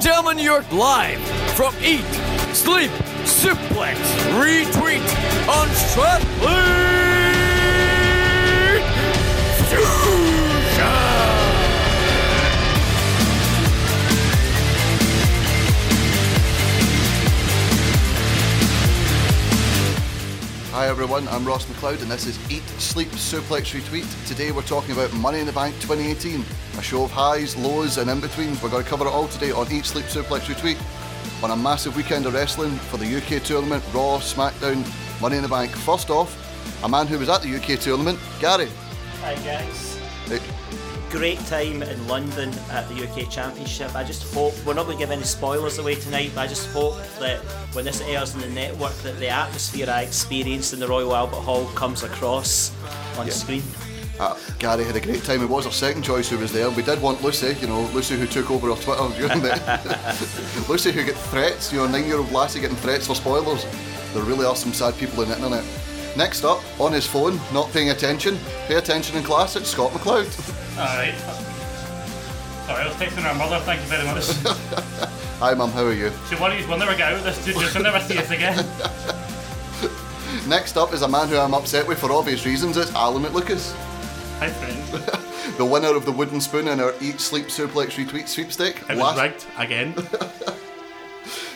And gentlemen, you're live from Eat, Sleep, Suplex, Retweet on Hi everyone, I'm Ross McLeod and this is Eat, Sleep, Suplex, Retweet. Today we're talking about Money in the Bank 2018, a show of highs, lows and in-betweens. We're going to cover it all today on Eat, Sleep, Suplex, Retweet. On a massive weekend of wrestling for the UK tournament, Raw, SmackDown, Money in the Bank. First off, a man who was at the UK tournament, Gary. Hi guys. Hey, Great time in London at the UK Championship. I just hope we're not going to give any spoilers away tonight, but I just hope that when this airs on the network, that the atmosphere I experienced in the Royal Albert Hall comes across on Yeah. screen. Uh, Gary had a great time. It was our second choice who was there. We did want Lucy, you know, Lucy who took over our Twitter during the Lucy who get threats, you know, nine-year-old lassie getting threats for spoilers. There really are some sad people on the internet. Next up, on his phone, not paying attention. Pay attention in class. It's Scott McLeod. Alright. Sorry, I was texting our mother, thank you very much. Hi, mum. How are you? she worries we'll never get out of this studio, she'll never see us again. Next up is a man who I'm upset with for obvious reasons. It's Alan McLucas, Hi friends. the winner of the wooden spoon in our Eat, Sleep, Suplex, Retweet sweepstake. It was rigged again.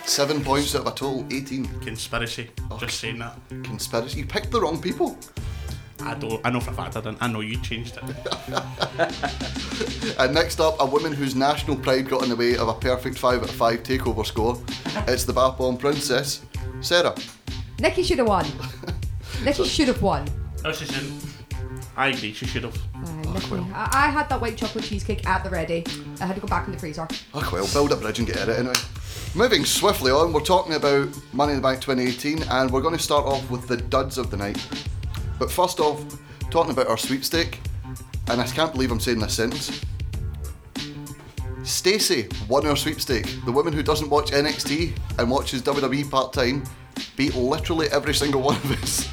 seven points out of a total 18. Conspiracy. Just oh, saying that. Conspiracy. You picked the wrong people. I don't. I know for a fact I didn't. I know you changed it. And next up, a woman whose national pride got in the way of a perfect 5 out of 5 takeover score. It's the Bath Bomb Princess, Sarah. Nikki should have won. Nikki should have won. No, she shouldn't. I agree. She should have. Aye, ah, Nikki. I-, I had that white chocolate cheesecake at the ready. I had to go back in the freezer. Oh well, build a bridge and get at it anyway. Moving swiftly on, we're talking about Money in the Bank 2018, and we're going to start off with the duds of the night. But first off, talking about our sweepstake, and I can't believe I'm saying this sentence. Stacey won our sweepstake. The woman who doesn't watch NXT and watches WWE part time beat literally every single one of us.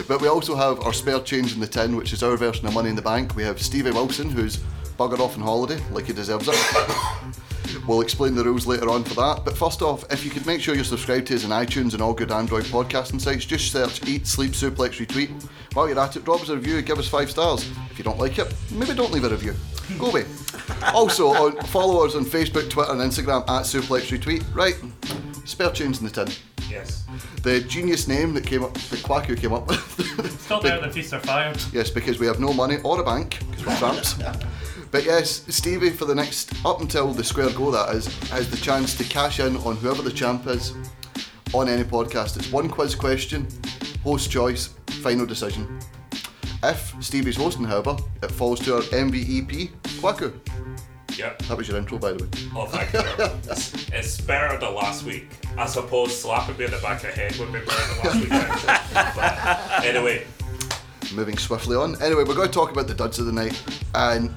But we also have our spare change in the tin, which is our version of Money in the Bank. We have Stevie Wilson, who's buggered off on holiday, like he deserves it. We'll explain the rules later on for that. But first off, if you could make sure you're subscribed to us on iTunes and all good Android podcasting sites, just search Eat, Sleep, Suplex, Retweet. While you're at it, drop us a review, give us five stars. If you don't like it, maybe don't leave a review. Go away. also, on, follow us on Facebook, Twitter, and Instagram at Suplex Retweet. Right, spare change in the tin. Yes. The genius name that came up, the quack who came up with. Still better than feast or fired. Yes, because we have no money or a bank, because we're tramps. but yes, Stevie, for the next, up until the square go that is, has the chance to cash in on whoever the champ is on any podcast. It's one quiz question, host choice, final decision. If Stevie's hosting, however, it falls to our MVEP, Quacko. Yep. That was your intro, by the way. Oh, thank you. it's, it's better than last week. I suppose slapping me in the back of the head would be better than last week. but anyway, moving swiftly on. Anyway, we're going to talk about the duds of the night, and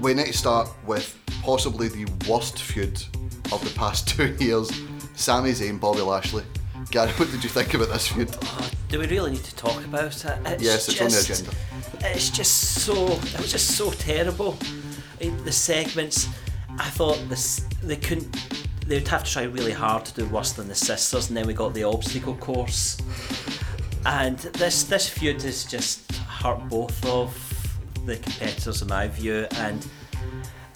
we need to start with possibly the worst feud of the past two years: Sami Zayn, Bobby Lashley. Gary, what did you think about this feud? Uh, do we really need to talk about it? It's Yes, it's on the agenda. It's just so. It was just so terrible. I mean, the segments. I thought this. They couldn't. They would have to try really hard to do worse than the sisters, and then we got the obstacle course. And this this feud has just hurt both of the competitors in my view. And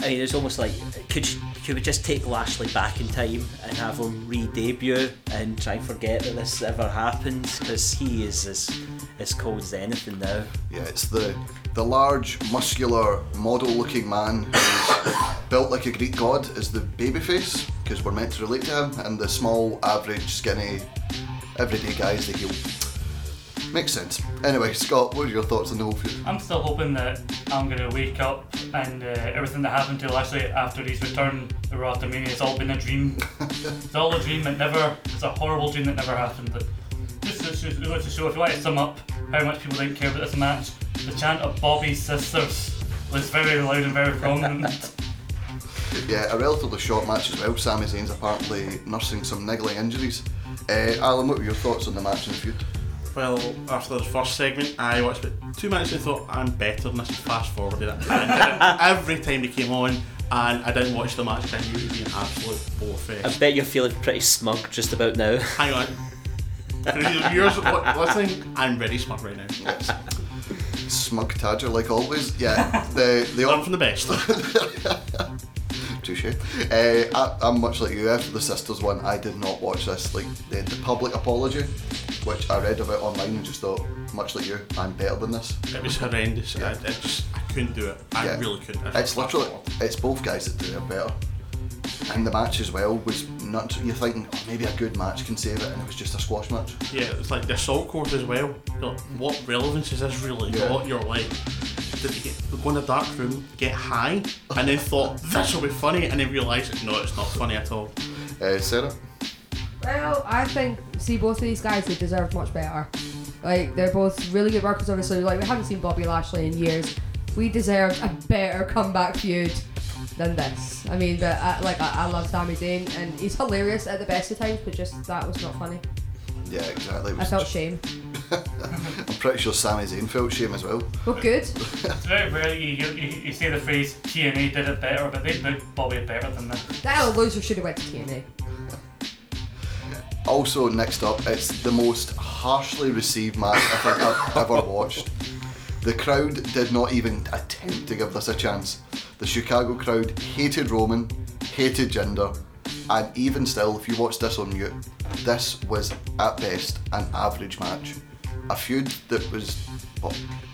I mean, it's almost like could could we just take Lashley back in time and have him re-debut and try and forget that this ever happened because he is as as cold as anything now. Yeah, it's the the large, muscular, model-looking man who's built like a Greek god is the babyface because we're meant to relate to him, and the small, average, skinny, everyday guys that heel. Makes sense. Anyway, Scott, what are your thoughts on the whole feud? I'm still hoping that I'm going to wake up and uh, everything that happened to Lashley after his return to to has all been a dream. it's all a dream that never, it's a horrible dream that never happened. But just to, just to show, if you want to sum up how much people didn't care about this match, the chant of Bobby's sisters was very loud and very prominent. Yeah, a relatively short match as well. Sami Zayn's apparently nursing some niggling injuries. Uh, Alan, what were your thoughts on the match and the feud? Well, after the first segment, I watched about two minutes and thought, I'm better than this, fast forwarded it. And every time he came on, and I didn't watch the match because I knew it would be an absolute bore I bet you're feeling pretty smug just about now. Hang on. For those of yours listening, I'm very smug right now. Yes. Smug Tadger, like always. Yeah, the the Learn from the best. Touche. Uh, I, I'm much like you. After the sisters one, I did not watch this. Like the, the public apology, which I read about online, and just thought, much like you, I'm better than this. It was horrendous. I, I just I couldn't do it. I Yeah. really couldn't. I It's literally it's both guys that do it better. And the match as well was not. You're thinking oh, maybe a good match can save it, and it was just a squash match. Yeah, it's like the assault course as well. Like, what relevance is this really Yeah. got? You're like, did they get, go in the dark room, get high, and then thought this will be funny, and then realise no, it's not funny at all. Uh, Sarah, Well, I think see both of these guys they deserve much better. Like they're both really good workers. Obviously, like we haven't seen Bobby Lashley in years. We deserve a better comeback feud than this. I mean, but I, like I, I love Sami Zayn and he's hilarious at the best of times, but just that was not funny. yeah, exactly. I felt just- shame. I'm pretty sure Sami Zayn felt shame as well. But good. It's very rare you, you, you, you say the phrase TNA did it better, but they booked Bobby better than that. That loser should have went to TNA. Also, next up, it's the most harshly received match I think I've ever watched. The crowd did not even attempt to give this a chance. The Chicago crowd hated Roman, hated Jinder, and even still, if you watch this on mute, this was at best an average match. A feud that was well,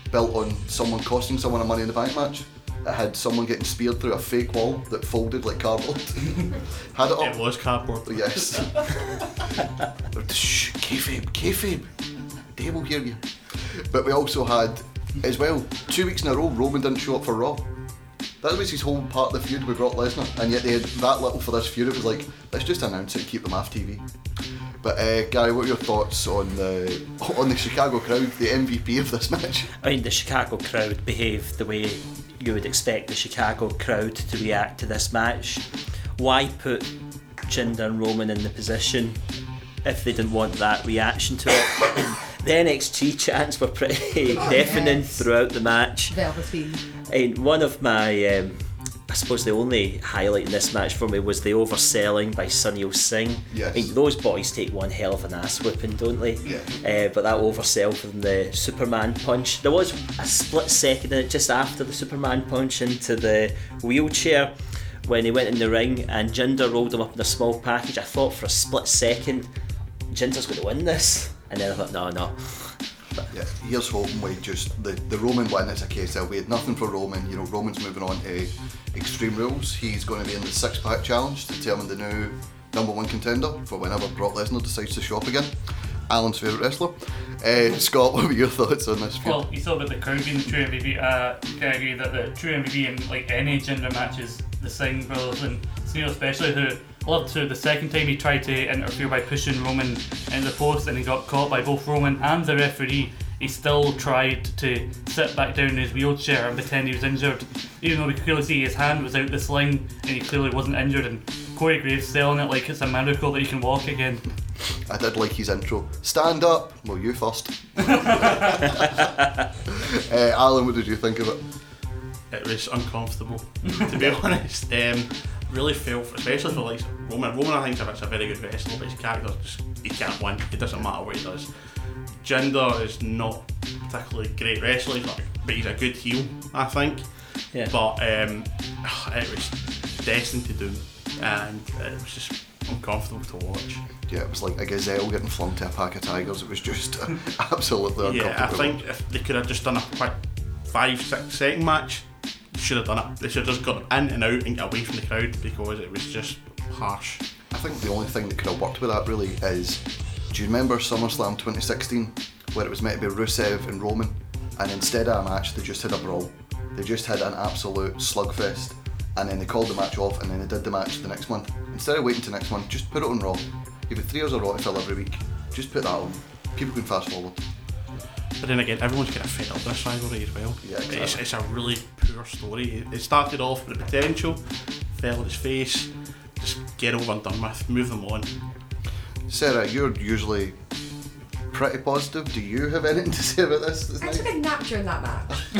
built on someone costing someone a Money in the Bank match. It had someone getting speared through a fake wall that folded like cardboard. had it up. It was cardboard. Yes. Shh, kayfabe, kayfabe. They will hear you. But we also had, as well, two weeks in a row, Roman didn't show up for Raw. That was his whole part of the feud with Brock Lesnar, and yet they had that little for this feud. It was like, let's just announce it and keep them off TV. But uh, Gary, what are your thoughts on the on the Chicago crowd, the MVP of this match? I mean, the Chicago crowd behaved the way you would expect the Chicago crowd to react to this match. Why put Jinder and Roman in the position if they didn't want that reaction to it? the NXT chants were pretty deafening yes. throughout the match. Velveteen. And one of my, um, I suppose the only highlight in this match for me was the overselling by Sunil Singh. Yes. I mean, those boys take one hell of an ass whipping, don't they? Yeah. Uh, but that oversell from the Superman punch, there was a split second in it just after the Superman punch into the wheelchair when he went in the ring and Jinder rolled him up in a small package. I thought for a split second, Jinder's going to win this. And then I thought, no, no. Yeah, here's hoping we just the, the Roman win. It's a case of we had nothing for Roman. You know, Roman's moving on to Extreme Rules. He's going to be in the six pack challenge to determine the new number one contender for whenever Brock Lesnar decides to show up again. Alan's favourite wrestler. Uh, Scott, what were your thoughts on this? feud? Well, you saw about the crowd being the true MVP. Uh, can I agree that the true MVP in like any Jinder matches, the Singh brothers and Sunil especially, who loved to the second time he tried to interfere by pushing Roman into the post and he got caught by both Roman and the referee. He still tried to sit back down in his wheelchair and pretend he was injured, even though we could clearly see his hand was out the sling and he clearly wasn't injured. And Corey Graves selling it like it's a miracle that he can walk again. I did like his intro. Stand up. Well, you first. uh, Alan, what did you think of it? It was uncomfortable, to be honest. Um, really felt, especially for like Roman. Roman, I think is a very good wrestler, but his character just he can't win. It doesn't matter what he does. Jinder is not particularly great wrestler, he's but he's a good heel, I think. Yeah. But um, it was destined to doom, and it was just uncomfortable to watch. Yeah, it was like a gazelle getting flung to a pack of tigers. It was just absolutely uncomfortable. Yeah, I think if they could have just done a quick five, six second match, should have done it. They should have just got in and out and get away from the crowd because it was just harsh. I think the only thing that could have worked with that really is do you remember SummerSlam 2016 where it was meant to be Rusev and Roman and instead of a match they just had a brawl. They just had an absolute slugfest and then they called the match off and then they did the match the next month. Instead of waiting to next month, just put it on Raw. You've got three hours of Raw to fill every week. Just put that on. People can fast forward. But then again, everyone's kind of fed up this rivalry as well. Yeah, it's, exactly. it's a really poor story. It started off with the potential, fell on his face, just get over and done with, move them on. Sarah, you're usually pretty positive. Do you have anything to say about this? this I night? took a nap during that match.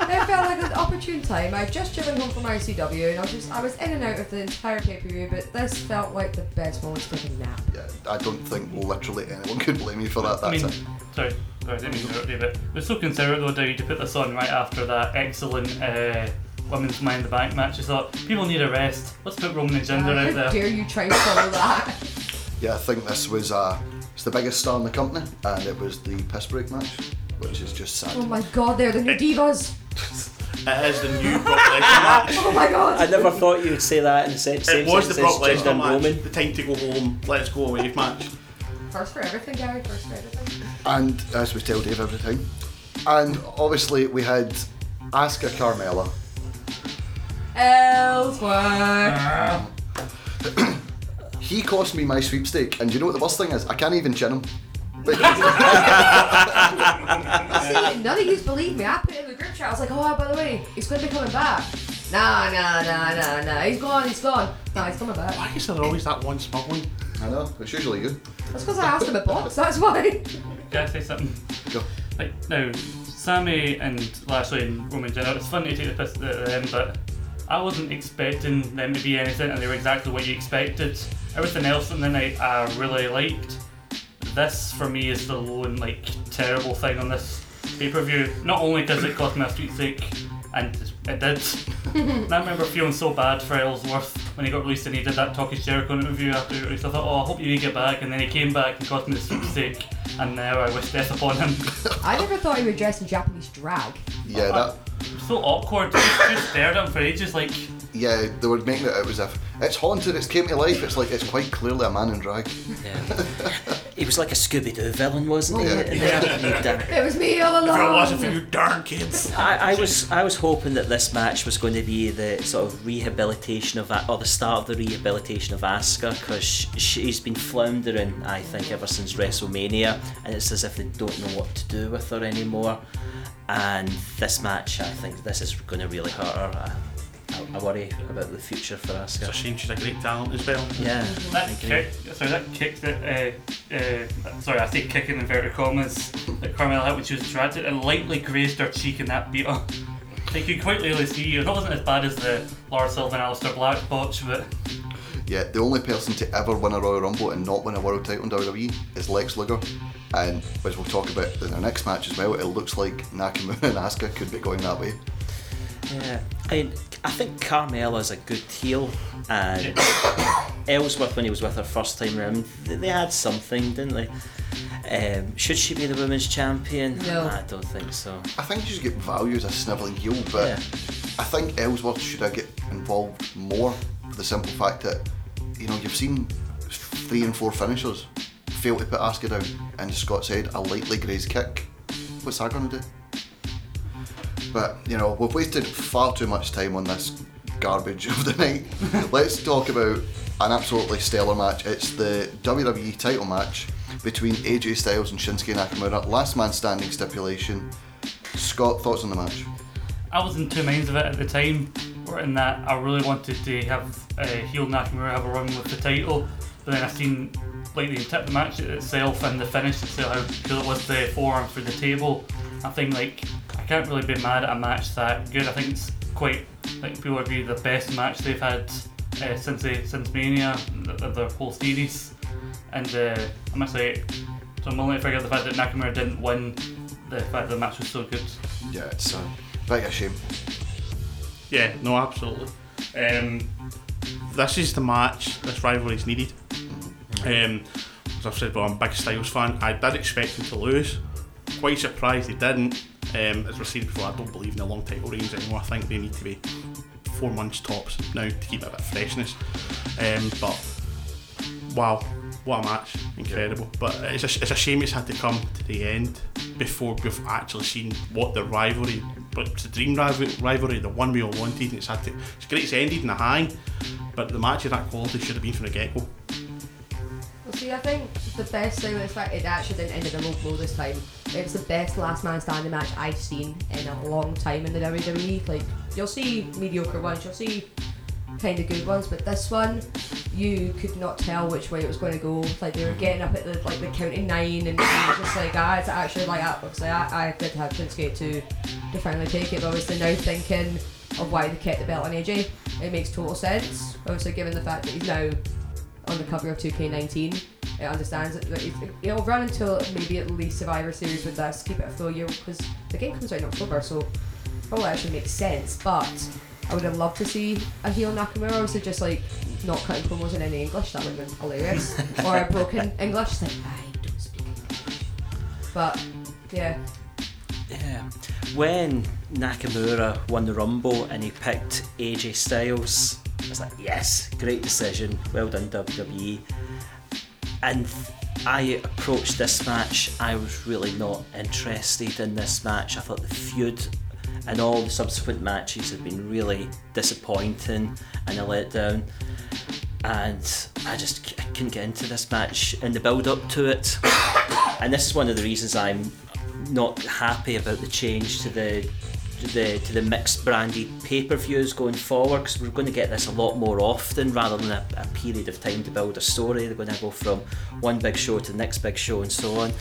it felt like an opportune time. I'd just driven home from ICW and I was just I was in and out of the entire pay per view, but this felt like the best moment to take a nap. Yeah, I don't think literally anyone could blame me for that. I That's mean, it. sorry, sorry, I didn't mean to interrupt you, but we're so considerate though, Dave, to put this on right after that excellent uh, women's Money in the Bank match. I thought people need a rest. Let's put Roman and Jinder How out there. How dare you try to follow that? Yeah, I think this was uh, it's the biggest star in the company, and it was the piss break match, which is just sad. Oh my god, they're the new divas. It is the new Brock Lesnar match. Oh my god. I never thought you would say that in the same, same It was the Brock Lesnar match. Roman. The time to go home. Let's go away match. First for everything, Gary. First for everything. And as we tell Dave every time, and obviously we had Asuka Carmella. Elsewhere. He cost me my sweepstake, and you know what the worst thing is? I can't even chin him. See, none of you believe me. I put it in the group chat. I was like, oh, by the way, he's going to be coming back. Nah, nah, nah, nah, nah. He's gone. He's gone. Nah, he's coming back. Why is there always that one smuggling? I know, it's usually you. That's because I asked him at box. That's why. Can I say something? Go. Like now, Sami and Lashley and Roman Jinder. It's fun to take the piss at them, but I wasn't expecting them to be anything, and they were exactly what you expected. Everything else in the night I really liked. This for me is the lone like terrible thing on this pay per view. Not only because it cost me a sweepstake, and it did. and I remember feeling so bad for Ellsworth when he got released and he did that Talk is Jericho interview after he got released. I thought, oh, I hope you get back, and then he came back and cost me the sweepstake, and now I wish death upon him. I never thought he would dress in Japanese drag. Yeah, that. so awkward. Just, just stared at him for ages, like Yeah, they were making it out as if it's haunted, it's came to life. It's like it's quite clearly a man in drag. Yeah. he was like a Scooby Doo villain, wasn't he? Yeah. And then he'd, It was me all If it along. wasn't for you darn kids. I, I was I was hoping that this match was going to be the sort of rehabilitation of that, or the start of the rehabilitation of Asuka, because she's been floundering, I think, ever since WrestleMania, and it's as if they don't know what to do with her anymore. And this match, I think, this is going to really hurt her. I, I, I worry about the future for It's a Asuka. shame she's a great talent as well. Yeah, that kick. Sorry, that kick that. Uh, uh, sorry, I say kick in inverted commas. That Carmella had when she was dragged it and lightly grazed her cheek in that beat. Oh, you could quite clearly see it wasn't as bad as the Laura Silva and Aleister Black botch, but Yeah, the only person to ever win a Royal Rumble and not win a world title in WWE is Lex Luger. And as we'll talk about in our next match as well, it looks like Nakamura and Asuka could be going that way. Yeah, I, I think is a good heel, and Ellsworth when he was with her first time round, they, they had something, didn't they? Um, should she be the women's champion? No. I don't think so. I think you should get valued as a snivelling heel, but Yeah. I think Ellsworth should have get involved more for the simple fact that, you know, you've seen three and four finishers fail to put Asuka down, and Scott said, a lightly grazed kick. What's that going to do? But, you know, we've wasted far too much time on this garbage of the night. Let's talk about an absolutely stellar match. It's the WWE title match between AJ Styles and Shinsuke Nakamura. Last man standing stipulation. Scott, thoughts on the match? I was in two minds of it at the time. In that I really wanted to have uh, heel Nakamura have a run with the title, but then I seen like the, the match itself and the finish itself how cool it was the forearm through the table. I think like can't really be mad at a match that good. I think it's quite like people would agree the best match they've had uh, since they, since Mania of the whole series, and uh, I'm actually so I'm only figured the fact that Nakamura didn't win the fact that the match was so good. Yeah, it's a bit a shame. Yeah, no, absolutely. Um, this is the match this rivalry's needed. Um, as I've said, well, I'm a big Styles fan. I did expect him to lose. Quite surprised he didn't. Um, as we've seen before, I don't believe in a long title reigns anymore. I think they need to be four months tops now to keep a bit of freshness. Um, but wow, what a match! Incredible. But it's a, it's a shame it's had to come to the end before we've actually seen what the rivalry, but it's the dream rivalry, rivalry the one we all wanted, and it's had to. It's great. It's ended in a high, but the match of that quality should have been from the get go. See, I think the best thing is that it actually didn't end in a low blow this time. It's the best last man standing match I've seen in a long time in the WWE. Like, you'll see mediocre ones, you'll see kind of good ones, but this one, you could not tell which way it was going to go. Like they were getting up at the like the counting nine, and just like, ah, it's actually like that. Because I, I did have Shinsuke to to finally take it, but obviously now thinking of why they kept the belt on AJ, it makes total sense. Obviously, given the fact that he's now on the cover of 2K19, it understands that it, it'll run until maybe at least Survivor Series with us. Keep it a full year because the game comes out in October, so probably actually makes sense. But I would have loved to see a heel Nakamura, obviously just like not cutting promos in any English. That would have been hilarious. or a broken English, like I don't speak English. But yeah, Yeah. When Nakamura won the Rumble and he picked AJ Styles, I was like, yes, great decision. Well done, WWE. And I approached this match, I was really not interested in this match. I thought the feud and all the subsequent matches have been really disappointing and a letdown. And I just I couldn't get into this match and the build up to it. And this is one of the reasons I'm not happy about the change to the the to the mixed branded pay-per-views going forward because we're going to get this a lot more often rather than a, a period of time to build a story. They're going to go from one big show to the next big show and so on.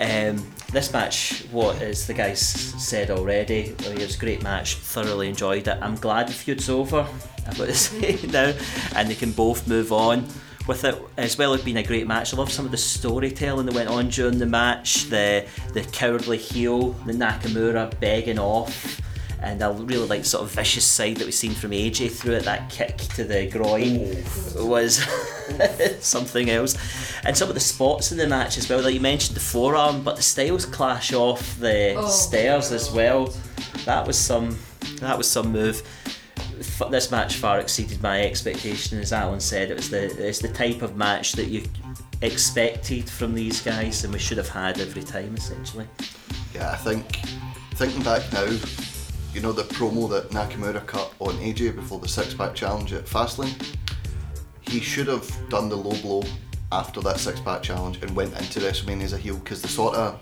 Um, this match, what as the guys said already, it was a great match. Thoroughly enjoyed it. I'm glad the feud's over. I've got to say now, and they can both move on with it as well as being a great match. I love some of the storytelling that went on during the match. The the cowardly heel, the Nakamura begging off. And I really like sort of vicious side that we've seen from AJ through it. That kick to the groin was something else. And some of the spots in the match as well. Like you mentioned the forearm, but the styles clash off the Oh, stairs as well. That was some. That was some move this match far exceeded my expectation. As Alan said, it was the it's the type of match that you expected from these guys, and we should have had every time essentially. Yeah, I think thinking back now, you know the promo that Nakamura cut on AJ before the six pack challenge at Fastlane. He should have done the low blow after that six pack challenge and went into WrestleMania as a heel because the sort of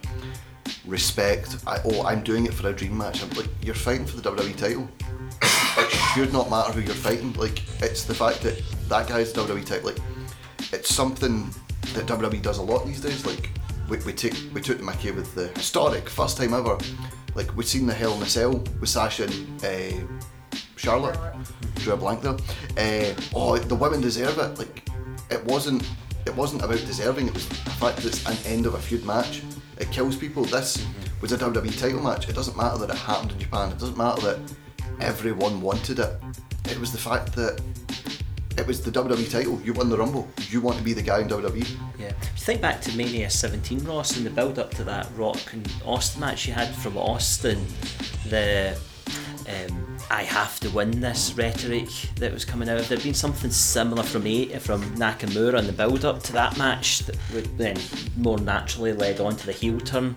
respect. I, oh, I'm doing it for a dream match. I'm like, you're fighting for the WWE title. It should not matter who you're fighting. Like, it's the fact that that guy's WWE title. Like, it's something that WWE does a lot these days. Like, we, we take we took the Mickey with the historic first time ever. Like, we've seen the Hell in a Cell with Sasha and uh, Charlotte. Drew a blank there. Uh, oh, the women deserve it. Like, it wasn't. It wasn't about deserving. It was the fact that it's an end of a feud match. It kills people. This was a WWE title match. It doesn't matter that it happened in Japan. It doesn't matter that everyone wanted it. It was the fact that it was the WWE title. You won the Rumble. You want to be the guy in. WWE. Yeah. Think back to Mania 17, Ross, and the build up to that Rock and Austin match you had from Austin, the um, I have to win this rhetoric that was coming out. There'd been something similar from from Nakamura in the build up to that match that would then more naturally led on to the heel turn.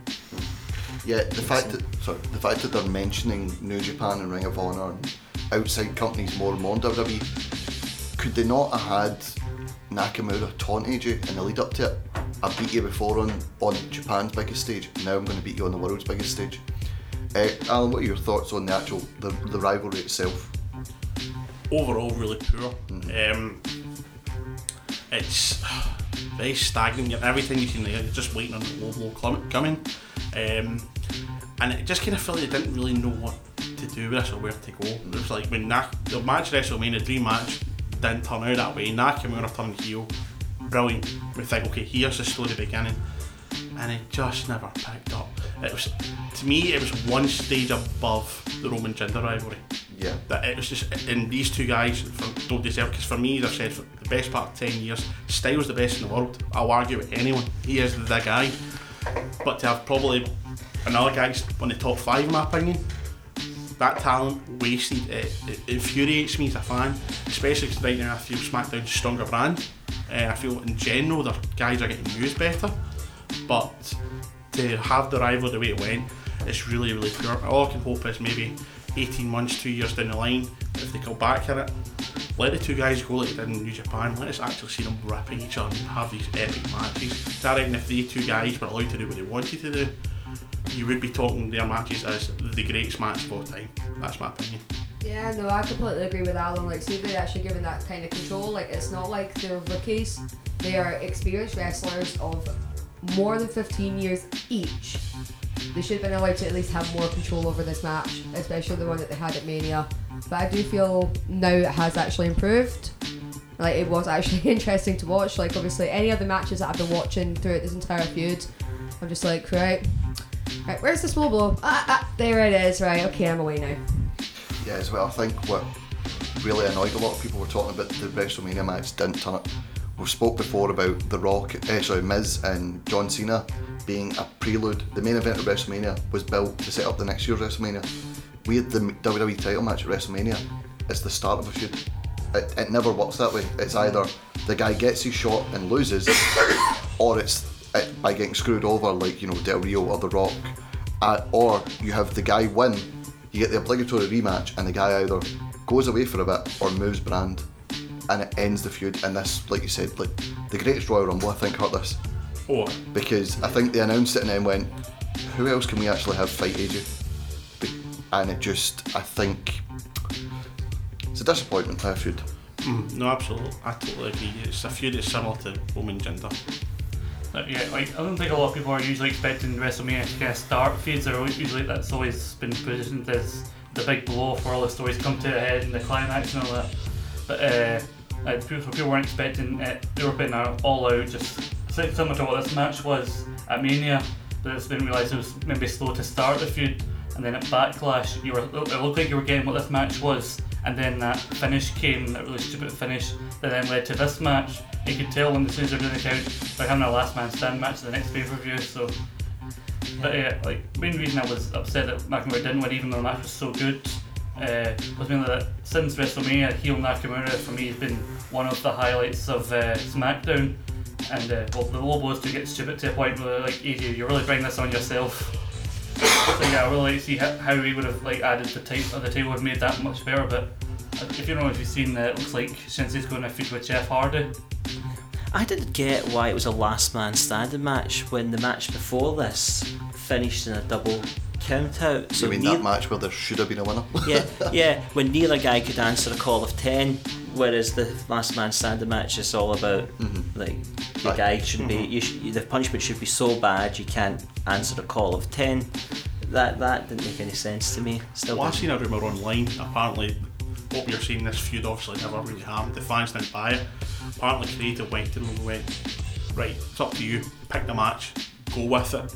Yeah, the fact that sorry, the fact that they're mentioning New Japan and Ring of Honor and outside companies more and more in WWE, could they not have had Nakamura taunt you in the lead up to it? I beat you before on, on Japan's biggest stage. Now I'm going to beat you on the world's biggest stage. Uh, Alan, what are your thoughts on the actual the, the rivalry itself? overall really poor. Um, it's very stagnant. Everything you see there, just waiting on the low blow coming. Um, and it just kind of felt like they didn't really know what to do with this or where to go. It was like when Nak- the match at WrestleMania, dream match, didn't turn out that way. Nakamura turned heel. Brilliant. We think, okay, here's the story beginning. And it just never picked up. It was, to me, it was one stage above the Roman Jinder rivalry Yeah. that it was just and these two guys for, don't deserve because for me as I've said for the best part of 10 years Styles the best in the world I'll argue with anyone he is the guy but to have probably another guy's on the top 5 in my opinion that talent wasted it, it infuriates me as a fan especially because right now I feel SmackDown's a stronger brand uh, I feel in general their guys are getting used better but to have the rival the way it went, it's really, really poor. All I can hope is maybe 18 months, two years down the line, if they come back at it, let the two guys go like they did in New Japan. Let us actually see them rip at each other and have these epic matches. I reckon if the two guys were allowed to do what they wanted to do, you would be talking their matches as the greatest match of all time. That's my opinion. Yeah, no, I completely agree with Alan. Like, see, they're actually given that kind of control. Like, it's not like they're rookies. They are experienced wrestlers of more than 15 years each. They should have been allowed to at least have more control over this match, especially the one that they had at Mania. But I do feel now it has actually improved. Like, it was actually interesting to watch. Like, obviously, any of the matches that I've been watching throughout this entire feud, I'm just like, right, right, where's the slow blow? Ah, ah, there it is. Right, okay, I'm away now. Yeah, as well. I think what really annoyed a lot of people were talking about the WrestleMania match didn't turn up. We've spoke before about The Rock, eh, sorry, Miz and John Cena being a prelude. The main event of WrestleMania was built to set up the next year's WrestleMania. We had the WWE title match at WrestleMania. It's the start of a feud. It, it never works that way. It's either the guy gets his shot and loses, or it's it, by getting screwed over, like you know Del Rio or The Rock, uh, or you have the guy win. You get the obligatory rematch, and the guy either goes away for a bit or moves brand, and it ends the feud. And this, like you said, like the greatest Royal Rumble, I think hurt this Or because I think they announced it and then went, who else can we actually have fight AJ? And it just, I think, it's a disappointment. I feud. mm, no, absolutely, I totally agree. It's a feud that's similar to Roman Jinder. Yeah, like I don't think a lot of people are usually expecting WrestleMania to kind of start feuds. Are usually that's always been positioned as the big blow for all the stories come to a head and the climax and all that. But uh, uh, people, people weren't expecting it. They were putting all out, just si- similar to what this match was at Mania. But it's been realised it was maybe slow to start the feud, and then at Backlash, you were it looked like you were getting what this match was, and then that finish came, that really stupid finish that then led to this match. You could tell when as soon as they're doing the count, they're having a last man stand match the next pay per view. So, but yeah, like main reason I was upset that McEnroe didn't win, even though the match was so good, uh, was mainly that since WrestleMania, heel Nakamura for me has been one of the highlights of uh, SmackDown. And uh, well, the low blows to get stupid to a point where like, easy, you're really bringing this on yourself. So yeah, I really like to see how, he would have like added the type of the table would have made that much better. But if you don't know if you've seen, uh, it looks like Shinsuke's going to feud with Jeff Hardy. I didn't get why it was a last man standing match when the match before this finished in a double count out. So you mean neith- that match where there should have been a winner? yeah, yeah, when neither guy could answer a call of 10, whereas the last man standing match is all about mm-hmm. like the Right. guy should be mm-hmm. you sh- the punishment should be so bad you can't answer a call of 10. That that didn't make any sense to me. Still Well, I've seen a rumour online. Apparently, what we are seeing this feud obviously never really happened. The fans didn't buy it. Apparently, creative went to them and went, right, it's up to you. Pick the match, go with it,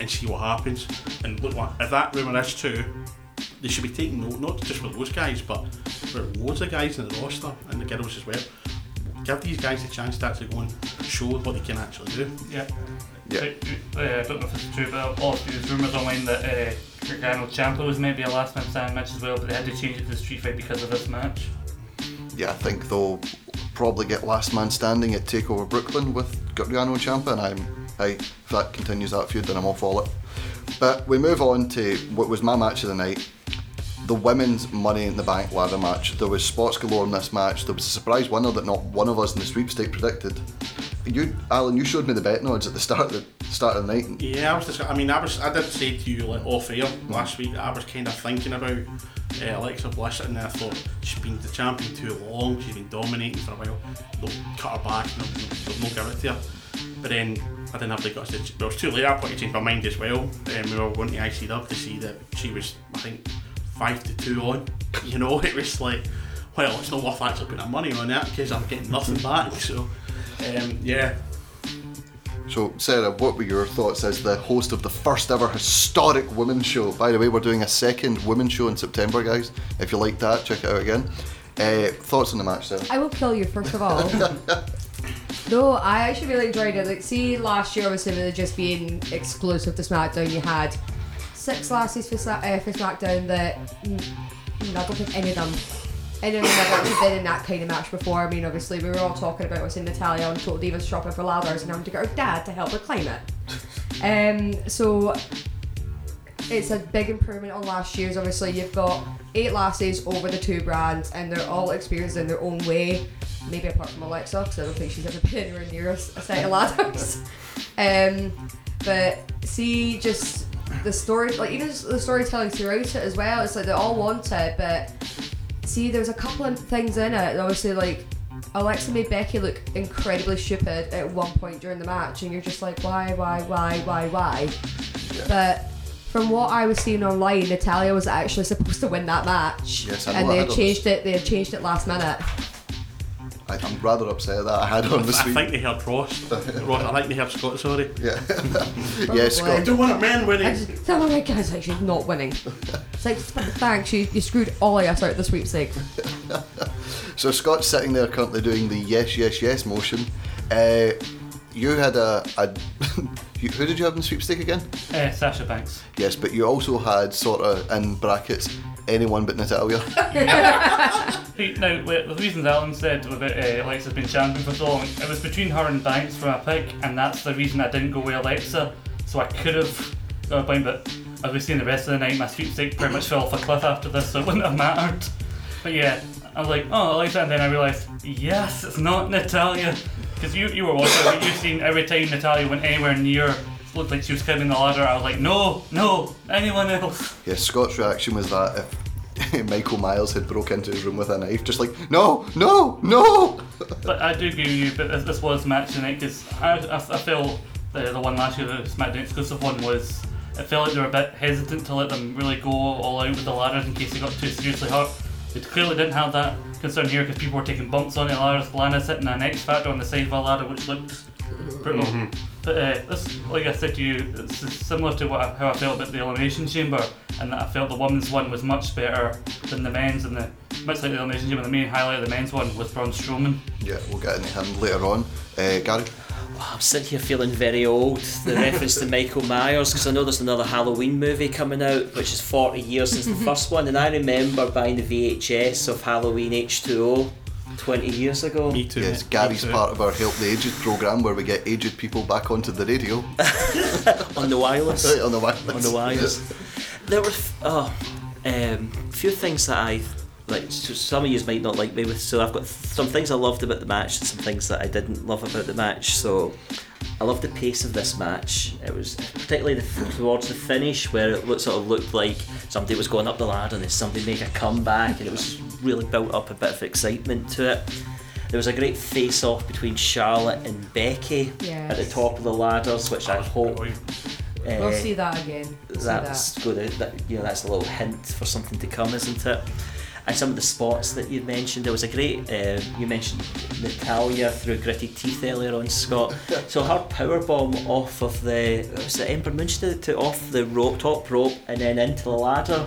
and see what happens. And look, what if that rumour is true, they should be taking note, not just for those guys, but for loads of guys in the roster and the girls as well. Give these guys a chance to actually go and show what they can actually do. Yeah. Yeah. So, uh, I don't know if it's true, but all of these rumours online that uh, Gargano Ciampa was maybe a last man standing match as well, but they had to change it to the street fight because of this match. Yeah, I think they'll probably get last man standing at Takeover Brooklyn with Gargano and Ciampa, and I'm, I, if that continues that feud, then I'm all for it. But we move on to what was my match of the night, the women's Money in the Bank ladder match. There was spots galore in this match. There was a surprise winner that not one of us in the sweepstake predicted. You, Alan, you showed me the betting odds at the start of the start of the night. Yeah, I was. Just, I mean, I was. I did say to you like off air last week. I was kind of thinking about uh, Alexa Bliss, and I thought she's been the champion too long. She's been dominating for a while. They'll cut her back. and They'll, they'll, they'll give it to her. But then I didn't have the guts to. Well, it was too late. I probably changed my mind as well. Um, we were going to ICW to see that she was. I think five to two on. You know, it was like, well, it's not worth actually putting our money on that because I'm getting nothing back. So, um, yeah, So, Sarah, what were your thoughts as the host of the first ever historic women's show? By the way, we're doing a second women's show in September, guys. If you like that, check it out again. Uh, thoughts on the match, Sarah? I will kill you first of all. no, I actually really enjoyed it. Like, see, last year obviously with it just being exclusive to SmackDown, you had six lasses for, uh, for SmackDown that mm, mm, I don't think any of them, any of them have actually been in that kind of match before. I mean, obviously we were all talking about what's in Natalya on Total Divas shopping for ladders and having to get her dad to help her climb it. Um, so it's a big improvement on last year's. Obviously, you've got eight lasses over the two brands, and they're all experienced in their own way. Maybe apart from Alexa, because I don't think she's ever been anywhere near a, set of ladders. um, but see, just the story, like even the storytelling throughout it as well. It's like they all want it, but see, there's a couple of things in it. Obviously, like Alexa made Becky look incredibly stupid at one point during the match, and you're just like, why, why, why, why, why? But from what I was seeing online, Natalya was actually supposed to win that match, Yes, and they had changed it. They had changed it last minute. I, I'm rather upset that I had her on this I week. think they heard Ross. Ross I think they heard Scott, sorry. Yeah. Probably. yeah, Scott. Don't want a man I winning. just, oh my god, it's like she's not winning. It's like, thanks, you, you screwed all of us out of the sweepstake. So Scott's sitting there currently doing the yes, yes, yes motion. Uh, you had a, a you, who did you have in the sweepstake again? Uh, Sasha Banks. Yes, but you also had sort of in brackets anyone but Natalya. Hey, Now, wait, the reasons Alan said about uh, Alexa's been champion for so long, it was between her and Banks for my pick, and that's the reason I didn't go with Alexa. So I could have got a point, but as we see in the rest of the night, my sweepstake pretty much fell off a cliff after this, so it wouldn't have mattered. But yeah, I was like, oh, Alexa, and then I realised, yes, it's not Natalya. Because you, you were watching, but you've seen every time Natalya went anywhere near, it looked like she was climbing the ladder, I was like, no, no, anyone else. Yeah, Scott's reaction was that if Michael Myers had broke into his room with a knife, just like no, no, no. But I do agree with you, but this, this was match tonight because I, I, I felt the, the one last year, the SmackDown exclusive one, was it felt like they were a bit hesitant to let them really go all out with the ladders in case they got too seriously hurt. They clearly didn't have that concern here because people were taking bumps on the ladders. Lana's hitting an X Factor on the side of a ladder, which looked brutal. But uh, this, like I said to you, it's similar to what I, how I felt about the Elimination Chamber, and that I felt the women's one was much better than the men's, and the much like the Elimination Chamber, the main highlight of the men's one was Braun Strowman. Yeah, we'll get into him later on. Uh, Gary. I'm sitting here feeling very old. The reference to Michael Myers, because I know there's another Halloween movie coming out, which is 40 years since the first one, and I remember buying the VHS of Halloween H2O 20 years ago. Me too. Yes. Gary's too. part of our Help the Aged programme where we get aged people back onto the radio on the wireless. right on the wireless. on the wires. There were f- oh, um, few things that I like. So some of you might not like me with. So I've got some things I loved about the match and some things that I didn't love about the match. So I loved the pace of this match. It was particularly the, towards the finish where it looked, sort of looked like somebody was going up the ladder and then somebody make a comeback, and it was really built up a bit of excitement to it. There was a great face-off between Charlotte and Becky at the top of the ladders, which I hope. Uh, We'll see that again. We'll see that's good. uh, That, you know, that's a little hint for something to come, isn't it? And some of the spots that you mentioned, there was a great. Uh, you mentioned Natalya through gritty teeth earlier on, Scott. so her power bomb off of the was it Ember Moon she did it to off the rope, top rope, and then into the ladder,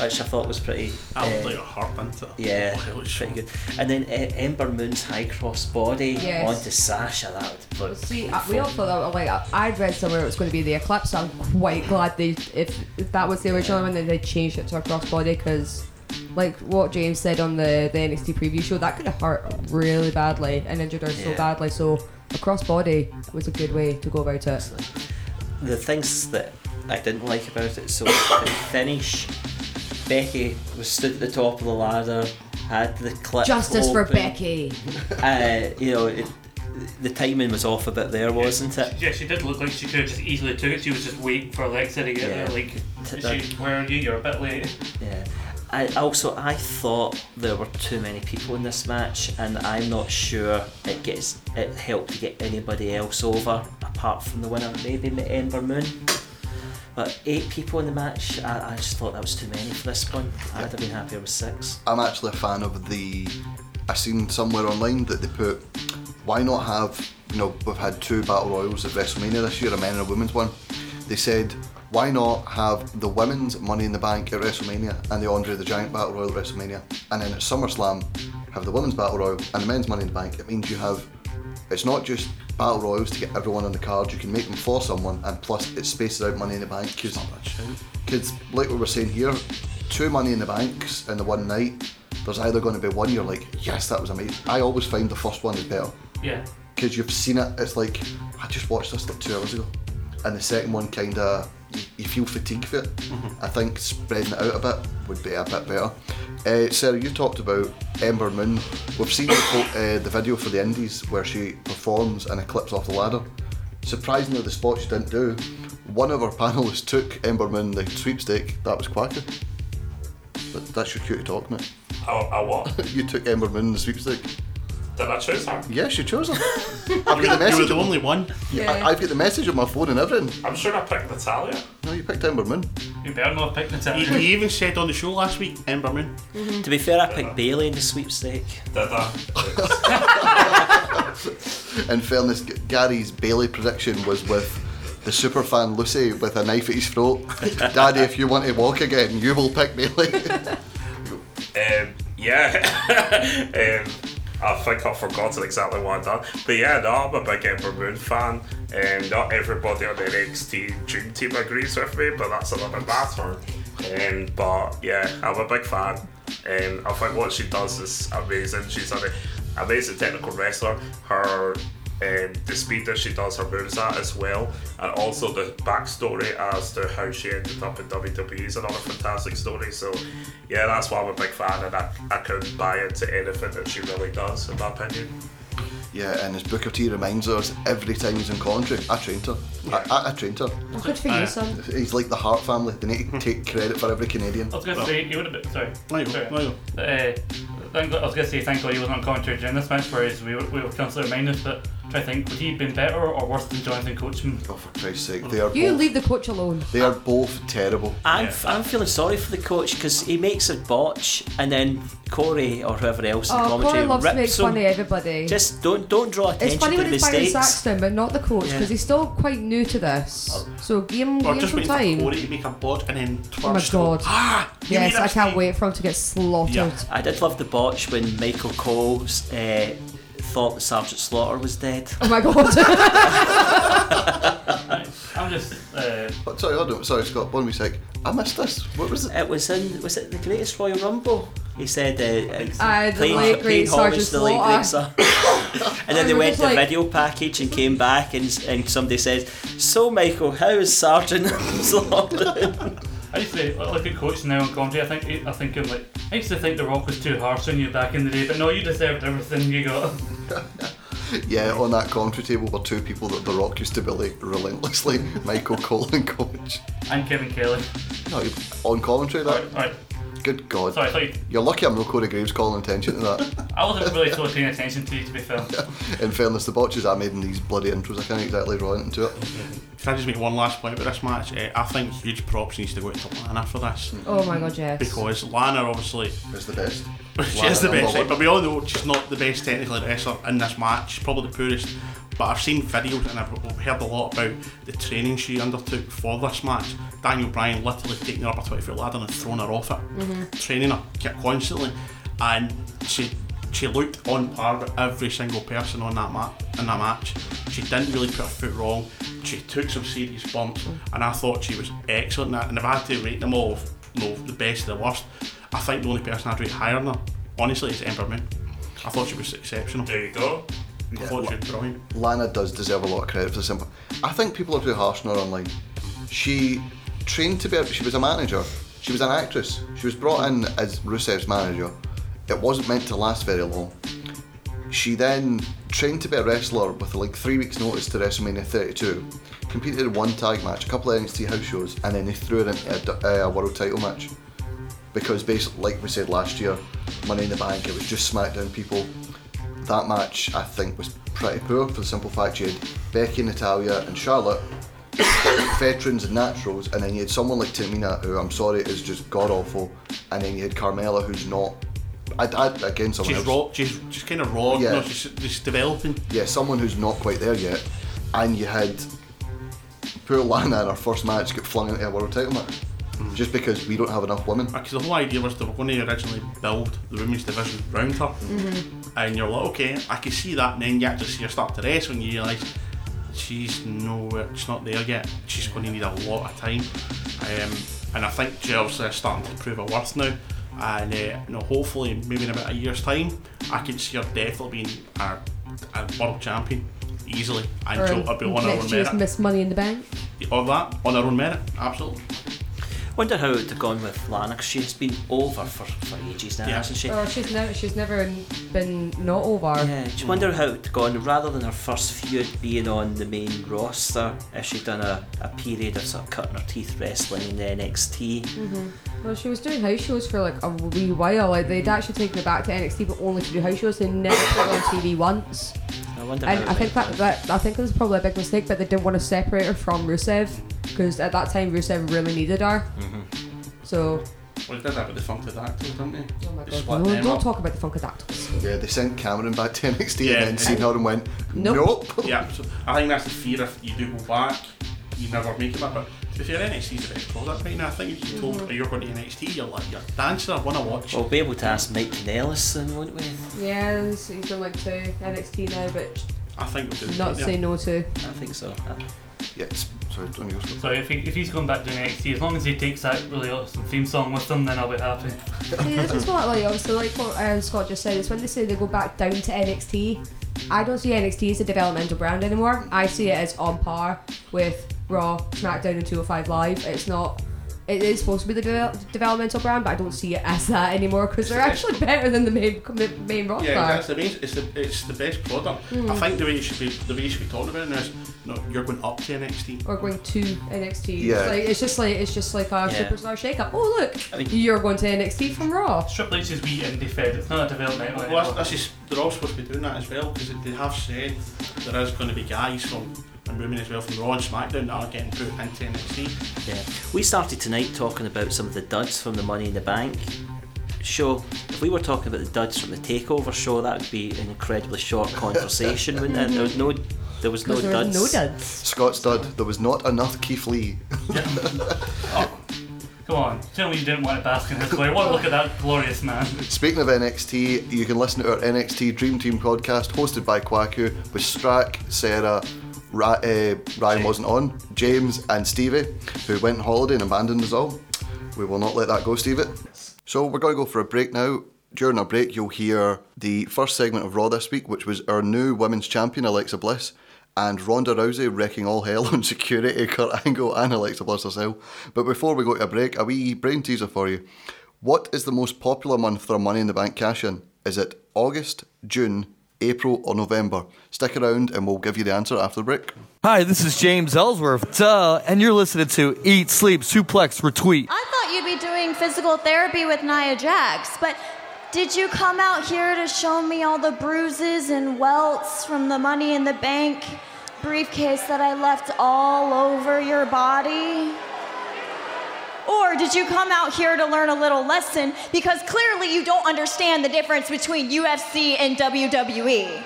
which I thought was pretty. I looked uh, like a harp into it. yeah, Oh, it was pretty good. And then uh, Ember Moon's high cross body Yes. onto Sasha. That would look See, uh, we all thought that like I- I'd read somewhere it was going to be the Eclipse. So I'm quite glad they if, if that was the original one, then they changed it to a cross body because. Like what James said on the, the NXT preview show, that could have hurt really badly and injured her so badly. So a crossbody was a good way to go about it. the things that I didn't like about it. So the finish, Becky was stood at the top of the ladder, had the clip. Justice for. Becky. Uh, you know, it, the timing was off a bit there, wasn't it? Yeah, she did look like she could have just easily took it. She was just waiting for Alexa to get Yeah. there. Like, she, where are you? You're a bit late. Yeah. I also I thought there were too many people in this match, and I'm not sure it gets it helped to get anybody else over apart from the winner, maybe Ember Moon. But eight people in the match, I, I just thought that was too many for this one. I'd have been happier with six. I'm actually a fan of the. I seen somewhere online that they put, why not have, you know, we've had two battle royals at WrestleMania this year, a men and a women's one. They said, why not have the women's Money in the Bank at WrestleMania and the Andre the Giant Battle Royal at WrestleMania, and then at SummerSlam have the women's Battle Royal and the men's Money in the Bank. It means you have, it's not just battle royals to get everyone on the card. You can make them for someone, and plus it spaces out Money in the Bank because much Kids, like we were saying here, two money in the banks in the one night. There's either going to be one you're like, yes, that was amazing. I always find the first one is better Yeah. because you've seen it. It's like I just watched this like two hours ago, and the second one kind of you, feel fatigue for it. I think spreading it out a bit would be a bit better. Uh, Sarah, you talked about Ember Moon. We've seen the, uh, the video for the Indies where she performs and eclipse off the ladder. Surprisingly, the spot she didn't do. One of our panelists took Ember Moon the sweepstake. That was Quacker. But that's your cue to talk, mate. I, I what? You took Ember Moon the sweepstake. Did I choose her? Yes, you chose her. I've got the You were the only one. Yeah. I, I've got the message on my phone and everything. I'm sure I picked Natalya. No, you picked Ember Moon. You better not have picked He, Natalya. he even said on the show last week, Ember Moon. To be fair, I picked Bayley in the sweepstake. Did I? In fairness, G- Gary's Bayley prediction was with the superfan Lucy with a knife at his throat. Daddy, if you want to walk again, you will pick Bayley. Um, yeah. um, I think I've forgotten exactly what I've done. But yeah, no, I'm a big Ember Moon fan. Um, not everybody on the NXT Dream Team agrees with me, but that's another matter. Um, but yeah, I'm a big fan. Um, I think what she does is amazing. She's an amazing technical wrestler. Her um, the speed that she does her moves at as well, and also the backstory as to how she ended up in WWE is another fantastic story. So, yeah, that's why I'm a big fan, and I, I can buy into anything that she really does, in my opinion. yeah, and as Booker T reminds us every time he's in commentary, I trained her. I, I, I trained her. Well, good for you, son. He's like the Hart family. They need to take credit for every Canadian. I was going to say, you would have been. Sorry. There you go, Sorry. there you. Uh, thank- I was going to say, thankfully, he wasn't on commentary during this match, whereas we were, we were constantly reminded, but try to think, would he have been better or worse than Jonathan Coachman? Oh, for Christ's sake, they are You both, leave the coach alone. they are both terrible. I'm, Yeah. I'm feeling sorry for the coach because he makes a botch and then Corey or whoever else in Oh, commentary Corey loves to make rips fun of everybody. Just don't don't draw attention it's funny to when the it's Byron mistakes. Saxton, but not the coach, because Yeah. he's still quite new to this. So give him, Or give him just some waiting for time. Corey to make a botch and then Oh my twerks god. Ah! you Yes, made a I can't mistake." wait for him to get slaughtered. Yeah. I did love the botch when Michael Coles uh, thought that Sergeant Slaughter was dead. Oh my god. I'm just. Uh, But sorry, hold on. Sorry, Scott. One wee sec. I missed this. What was it? It was in was it the Greatest Royal Rumble? He said uh, Aye, the late playing great homage Sergeant to the late great Slaughter. Sir. and then I they went just to like- video package and came back and, and somebody says, "So Michael, how is Sergeant Slaughter?" I used to look at coach now on commentary. I think eh, I think I'm like I used to think the Rock was too harsh on you back in the day, but no, you deserved everything you got. Yeah, on that commentary table were two people that The Rock used to bully relentlessly Michael Cole and Coach. And Kevin Kelly. No, on commentary, that? alright. Good God. Sorry, I thought you, You're lucky I'm not Corey Graves calling attention to that. I wasn't really totally paying attention to you, to be fair. In fairness, the botches I made in these bloody intros, I can't exactly draw into it. Can I just make one last point about this match? Uh, I think huge props needs to go to Lana for this. oh my god, yes. Because Lana obviously is the best. she is the best, right? but we all know she's not the best technical wrestler in this match. She's probably the poorest. But I've seen videos and I've heard a lot about the training she undertook for this match. Daniel Bryan literally taking her up a 20 foot ladder and throwing her off it, mm-hmm. training her kept constantly, and she she looked on par with every single person on that mat in that match. She didn't really put her foot wrong. She took some serious bumps, and I thought she was excellent. in that. And if I had to rate them all, no, the best and the worst, I think the only person I'd rate higher than her, honestly, is Ember Moon. I thought she was exceptional. There you go. I thought brilliant. Lana does deserve a lot of credit for the simple. I think people are too harsh on her online. She trained to be. A, she was a manager. She was an actress. She was brought in as Rusev's manager. It wasn't meant to last very long. She then trained to be a wrestler with like three weeks' notice to WrestleMania 32. Competed in one tag match, a couple of NXT house shows, and then they threw her into a, a world title match. Because basically, like we said last year, Money in the Bank, it was just SmackDown people that match I think was pretty poor for the simple fact you had Becky, Natalya, and Charlotte, veterans and naturals, and then you had someone like Tamina, who I'm sorry is just god awful, and then you had Carmella, who's not. I, I again someone She's else. raw. She's she's kind of raw. Yeah. You know, she's just developing. Yeah, someone who's not quite there yet, and you had poor Lana in her first match get flung into a world title match, hmm. just because we don't have enough women. Ah, because the whole idea was they were going to originally build the women's division round her, mm-hmm. And you're like, okay, I can see that, and then you actually see her start to wrestle, and you realise she's nowhere, she's not there yet. She's going to need a lot of time, um, and I think she's obviously starting to prove her worth now. And uh, you know, hopefully, maybe in about a year's time, I can see her definitely being a, a world champion easily, and Or she'll be on her own merit. Miss Money in the Bank. Or that on her own merit, absolutely. Wonder how it would have gone with Lana 'cause she's been over for, for ages now, Yeah. hasn't she? Oh, she's never she's never been not over. Yeah, just wonder how it would have gone rather than her first feud being on the main roster if she'd done a, a period of sort of cutting her teeth wrestling in the NXT. Mm-hmm. Well, she was doing house shows for like a wee while. Like they'd actually taken her back to NXT, but only to do house shows. They never put her on TV once. I wonder And how I think that, that I think it was probably a big mistake, but they didn't want to separate her from Rusev because at that time Rusev really needed her. Mm-hmm. So, Well, they did that with the Funkadactyls, didn't they? oh my They god, split no, don't up. talk about the Funkadactyls. Yeah, they sent Cameron back to NXT Yeah. and then seen her and went, Nope. nope. Yeah, so I think that's the fear if you do go back, you never make it back. But to be fair, NXT's the best product right now. I think if you told mm-hmm. you're going to NXT, you're like, you're dancing, I want to watch. We'll be able to ask Mike Kanellis soon, won't we? Yeah, he's he's done like two NXT now, but I think we could. not yeah. say no to. I think so. Yeah, it's, sorry, on yours. So if, he, if he's going back to NXT, as long as he takes that really awesome theme song with him, then I'll be happy. See, this is what like obviously like what uh, Scott just said. It's when they say they go back down to NXT. I don't see NXT as a developmental brand anymore. I see it as on par with Raw, SmackDown, and 205 Live. It's not. It is supposed to be the devel- developmental brand, but I don't see it as that anymore because they're actually better than the main the main roster. Yeah, that's the main. It's the it's the best product. Mm. I think the way you should be the way you should be talking about it now is, no, you're going up to NXT. or going to NXT. Yeah. It's, like, it's just like it's just like a Yeah. superstar shake-up. Oh look, you're going to NXT from Raw. Triple H's wee indie fed, it's not a developmental Well, that's, that's just, they're all supposed to be doing that as well because they have said there is going to be guys from and women as well from Raw and SmackDown that are getting put into NXT. yeah. We started tonight talking about some of the duds from the Money in the Bank show. If we were talking about the duds from the Takeover show, that would be an incredibly short conversation, wouldn't it? There was no, there was no there duds. was no duds. Scott Stud, there was not enough Keith Lee. Yeah. Oh, come on, tell me you didn't want to bask in his glory. What look at that glorious man. Speaking of NXT, you can listen to our NXT Dream Team podcast hosted by Kwaku with Strack, Sarah, Ra- uh, Ryan wasn't on, James, and Stevie, who went on holiday and abandoned us all. We will not let that go, Stevie. So we're going to go for a break now. During our break, you'll hear the first segment of Raw this week, which was our new women's champion, Alexa Bliss, and Ronda Rousey wrecking all hell on security, Kurt Angle, and Alexa Bliss herself. But before we go to a break, a wee brain teaser for you. What is the most popular month for Money in the Bank cash in? Is it August, June, April, or November? Stick around and we'll give you the answer after the break. Hi, this is James Ellsworth, duh, and you're listening to Eat, Sleep, Suplex, Retweet. I thought you'd be doing physical therapy with Nia Jax, but did you come out here to show me all the bruises and welts from the money in the bank briefcase that I left all over your body? Or did you come out here to learn a little lesson because clearly you don't understand the difference between UFC and? WWE?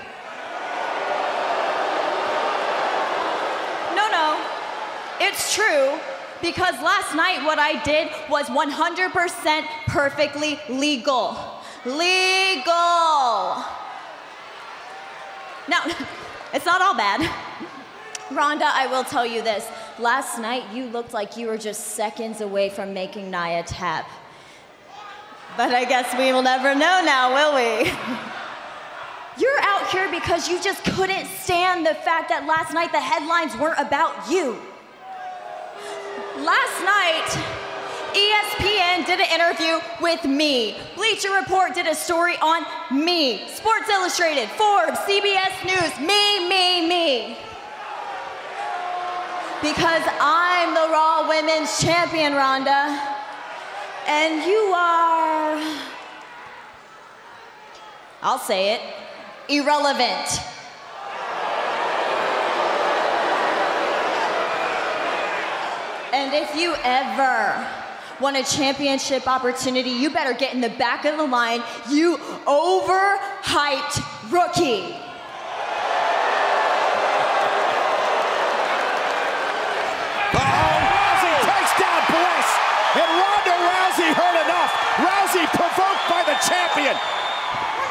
No, no. It's true because last night what I did was 100% perfectly legal. Legal. Now, it's not all bad. Ronda, I will tell you this. Last night you looked like you were just seconds away from making Nia tap. But I guess we will never know now, will we? You're out here because you just couldn't stand the fact that last night the headlines weren't about you. Last night, ESPN did an interview with me. Bleacher Report did a story on me. Sports Illustrated, Forbes, CBS News, me, me, me. Because I'm the Raw Women's Champion, Ronda. And you are. I'll say it irrelevant. And if you ever want a championship opportunity, you better get in the back of the line, you overhyped rookie. Rousey takes down Bliss, and Ronda Rousey heard enough. Rousey provoked by the champion.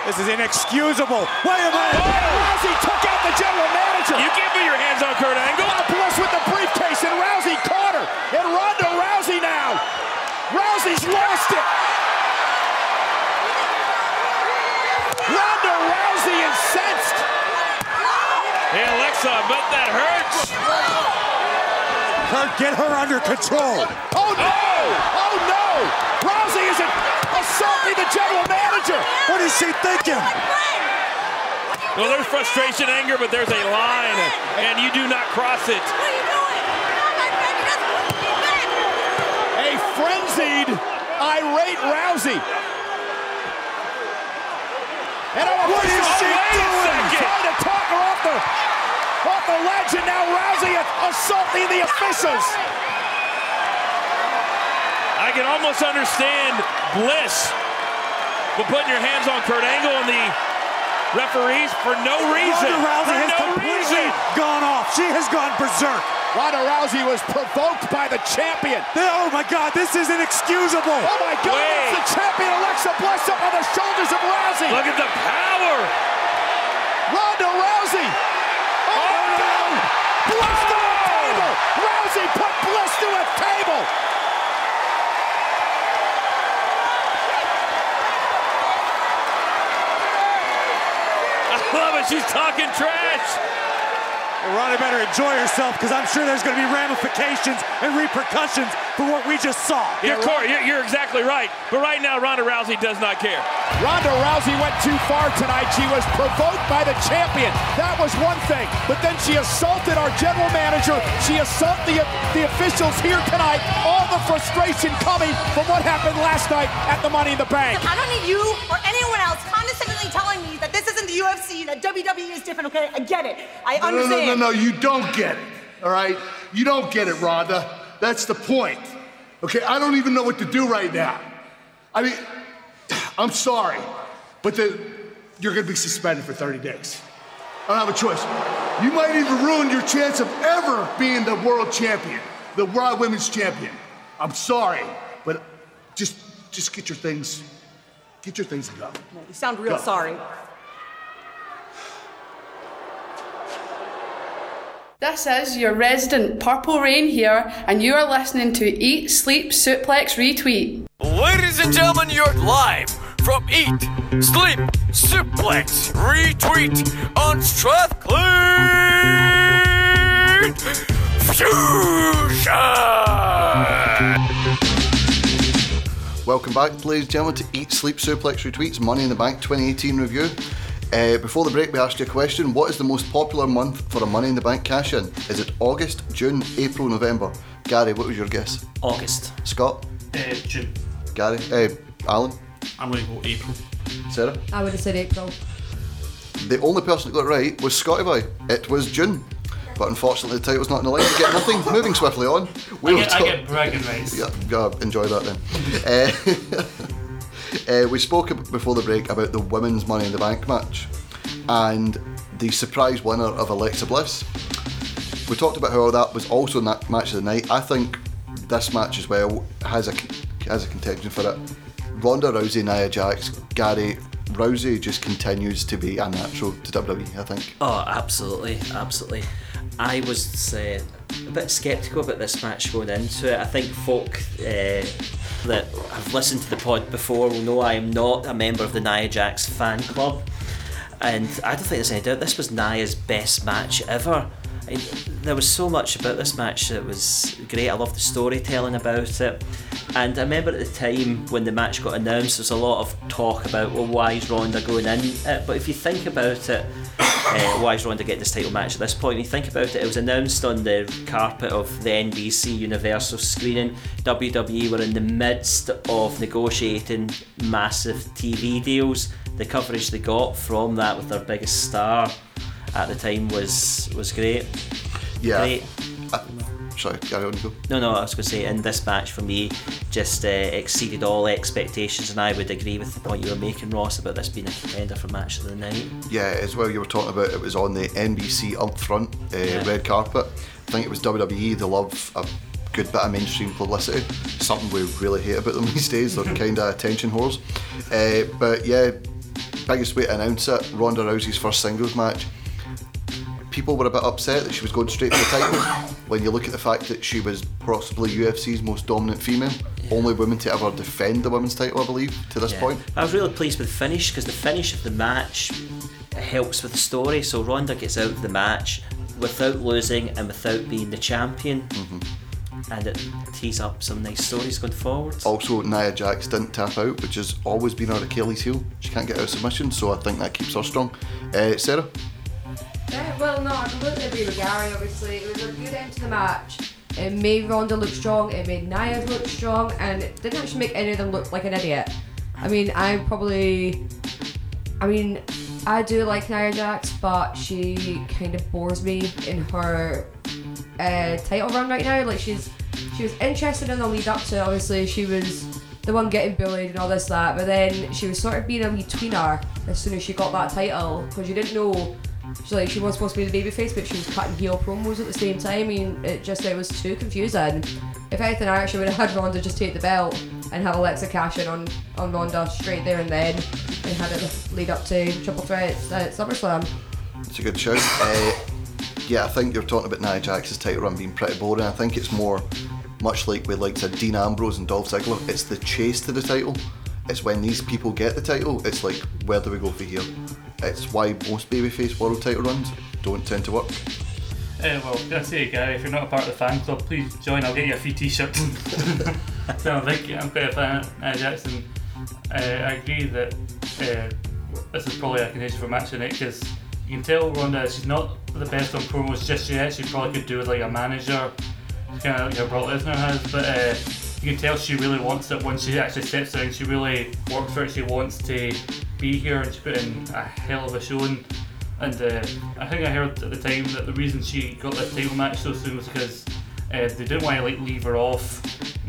This is inexcusable. Wait a minute. Oh. Rousey took out the general manager. You give me your hands on Kurt Angle. Bliss with the briefcase, and Rousey caught her. And Ronda Rousey now. Rousey's lost it. Ronda Rousey incensed. Hey Alexa, I bet that hurts. Kurt, get her under control. Oh no! Oh no! Rousey isn't assaulting the general manager. What is she thinking? Well, there's frustration, anger, but there's a line, and you do not cross it. A frenzied, irate Rousey. And a What is official- she Oh, doing? Trying to talk her off the, off the ledge, and now Rousey assaulting the officials. I can almost understand Bliss, but putting your hands on Kurt Angle and the referees for no reason. Ronda Rousey for has no completely reason. gone off. She has gone berserk. Ronda Rousey was provoked by the champion. Oh my God, this is inexcusable. Oh my God, Wait. it's the champion Alexa Bliss up on the shoulders of Rousey. Look at the power. Ronda Rousey. Oh, God. Bliss to a table. Rousey put Bliss to a table. I love it. She's talking trash. Ronda better enjoy herself because I'm sure there's going to be ramifications and repercussions for what we just saw. Yeah, Corey, you're, you're exactly right. But right now, Ronda Rousey does not care. Ronda Rousey went too far tonight. She was provoked by the champion. That was one thing. But then she assaulted our general manager. She assaulted the, the officials here tonight. All the frustration coming from what happened last night at the Money in the Bank. I don't need you or anyone else condescendingly telling me that this isn't the UFC, that WWE is different, okay? I get it. I No, no, understand. no, no, no, you don't get it. All right? You don't get it, Ronda. That's the point. Okay, I don't even know what to do right now. I mean, I'm sorry, but the, you're gonna be suspended for 30 days. I don't have a choice. You might even ruin your chance of ever being the world champion, the Raw Women's Champion. I'm sorry, but just just get your things, get your things and go. You sound real Go. sorry. This is your resident Purple Rain here, and you are listening to Eat, Sleep, Suplex, Retweet. Ladies and gentlemen, you're live from Eat, Sleep, Suplex, Retweet on Strathclyde Fusion! Welcome back, ladies and gentlemen, to Eat, Sleep, Suplex, Retweets Money in the Bank 2018 review. Uh, before the break, we asked you a question. What is the most popular month for a Money in the Bank cash in? Is it August, June, April, November? Gary, what was your guess? August. Scott? Uh, June. Gary? Uh, Alan? I'm going to go April. Sarah? I would have said April. The only person that got it right was Scotty Boy. It was June. But unfortunately, the title's not in the line. You get nothing. Moving swiftly on. I were get, I talk- get bragging rights. Yeah, yeah, enjoy that then. uh, uh, we spoke before the break about the women's Money in the Bank match and the surprise winner of Alexa Bliss. We talked about how that was also in that match of the night. I think this match as well has a has a contention for it. Ronda Rousey, Nia Jax, Gary Rousey just continues to be a natural to WWE. I think. Oh, absolutely, absolutely. I was uh, a bit sceptical about this match going into it. I think folk uh, that have listened to the pod before will know I am not a member of the Nia Jax fan club, and I don't think there's any doubt this was Nia's best match ever. There was so much about this match that was great. I loved the storytelling about it. And I remember at the time when the match got announced, there was a lot of talk about, well, why is Ronda going in? Uh, but if you think about it, uh, why is Ronda getting this title match at this point? You think about it, it was announced on the carpet of the NBC Universal screening. WWE were in the midst of negotiating massive TV deals. The coverage they got from that with their biggest star at the time was was great. Yeah. Great. Uh, sorry, Gary, on go. No, no, I was going to say, in this match for me, just uh, exceeded all expectations, and I would agree with the point you were making, Ross, about this being a contender for match of the night. Yeah, as well. You were talking about it was on the NBC up front uh, red carpet. I think it was WWE. They love a good bit of mainstream publicity. Something we really hate about them these days. They're kind of attention whores. Uh, but yeah, biggest way to announce it: Ronda Rousey's first singles match. People were a bit upset that she was going straight for the title. when you look at the fact that she was possibly UFC's most dominant female, only woman to ever defend the women's title, I believe, to this Yeah. point. I was really pleased with the finish because the finish of the match helps with the story. So Ronda gets out of the match without losing and without being the champion. and it tees up some nice stories going forward. Also, Nia Jax didn't tap out, which has always been her Achilles heel. She can't get out of submission, so I think that keeps her strong. Uh, Sarah? Yeah, well, no, I completely agree with Gary. Obviously, it was a good end to the match. It made Ronda look strong. It made Nia look strong, and it didn't actually make any of them look like an idiot. I mean, I probably, I mean, I do like Nia Jax, but she kind of bores me in her uh, title run right now. Like she's, she was interested in the lead up to. Obviously, she was the one getting bullied and all this that, but then she was sort of being a wee tweener as soon as she got that title because you didn't know. She like she was supposed to be the babyface, but she was cutting heel promos at the same time. Mean, it just it was too confusing. If anything, I actually would have had Ronda just take the belt and have Alexa cash in on on Ronda straight there and then, and had it lead up to Triple Threat at SummerSlam. It's a good show. Uh, yeah, I think you're talking about Nia Jax's title run being pretty boring. I think it's more much like with like said Dean Ambrose and Dolph Ziggler. It's the chase to the title. It's when these people get the title. It's like where do we go for here? It's why most babyface world title runs don't tend to work. Uh, well, I say, Gary, if you're not a part of the fan club, please join. I'll get you a free T-shirt. so I think I'm quite a fan of Jackson. Uh, I agree that uh, this is probably a contentious for matching it because you can tell Ronda she's not the best on promos just yet. She probably could do with like a manager, kind of like how Brock Lesnar has. But uh, you can tell she really wants it when she actually steps down. She really works for it. She wants to be here and she put in a hell of a showing. And uh, I think I heard at the time that the reason she got that title match so soon was because uh, they didn't want to like leave her off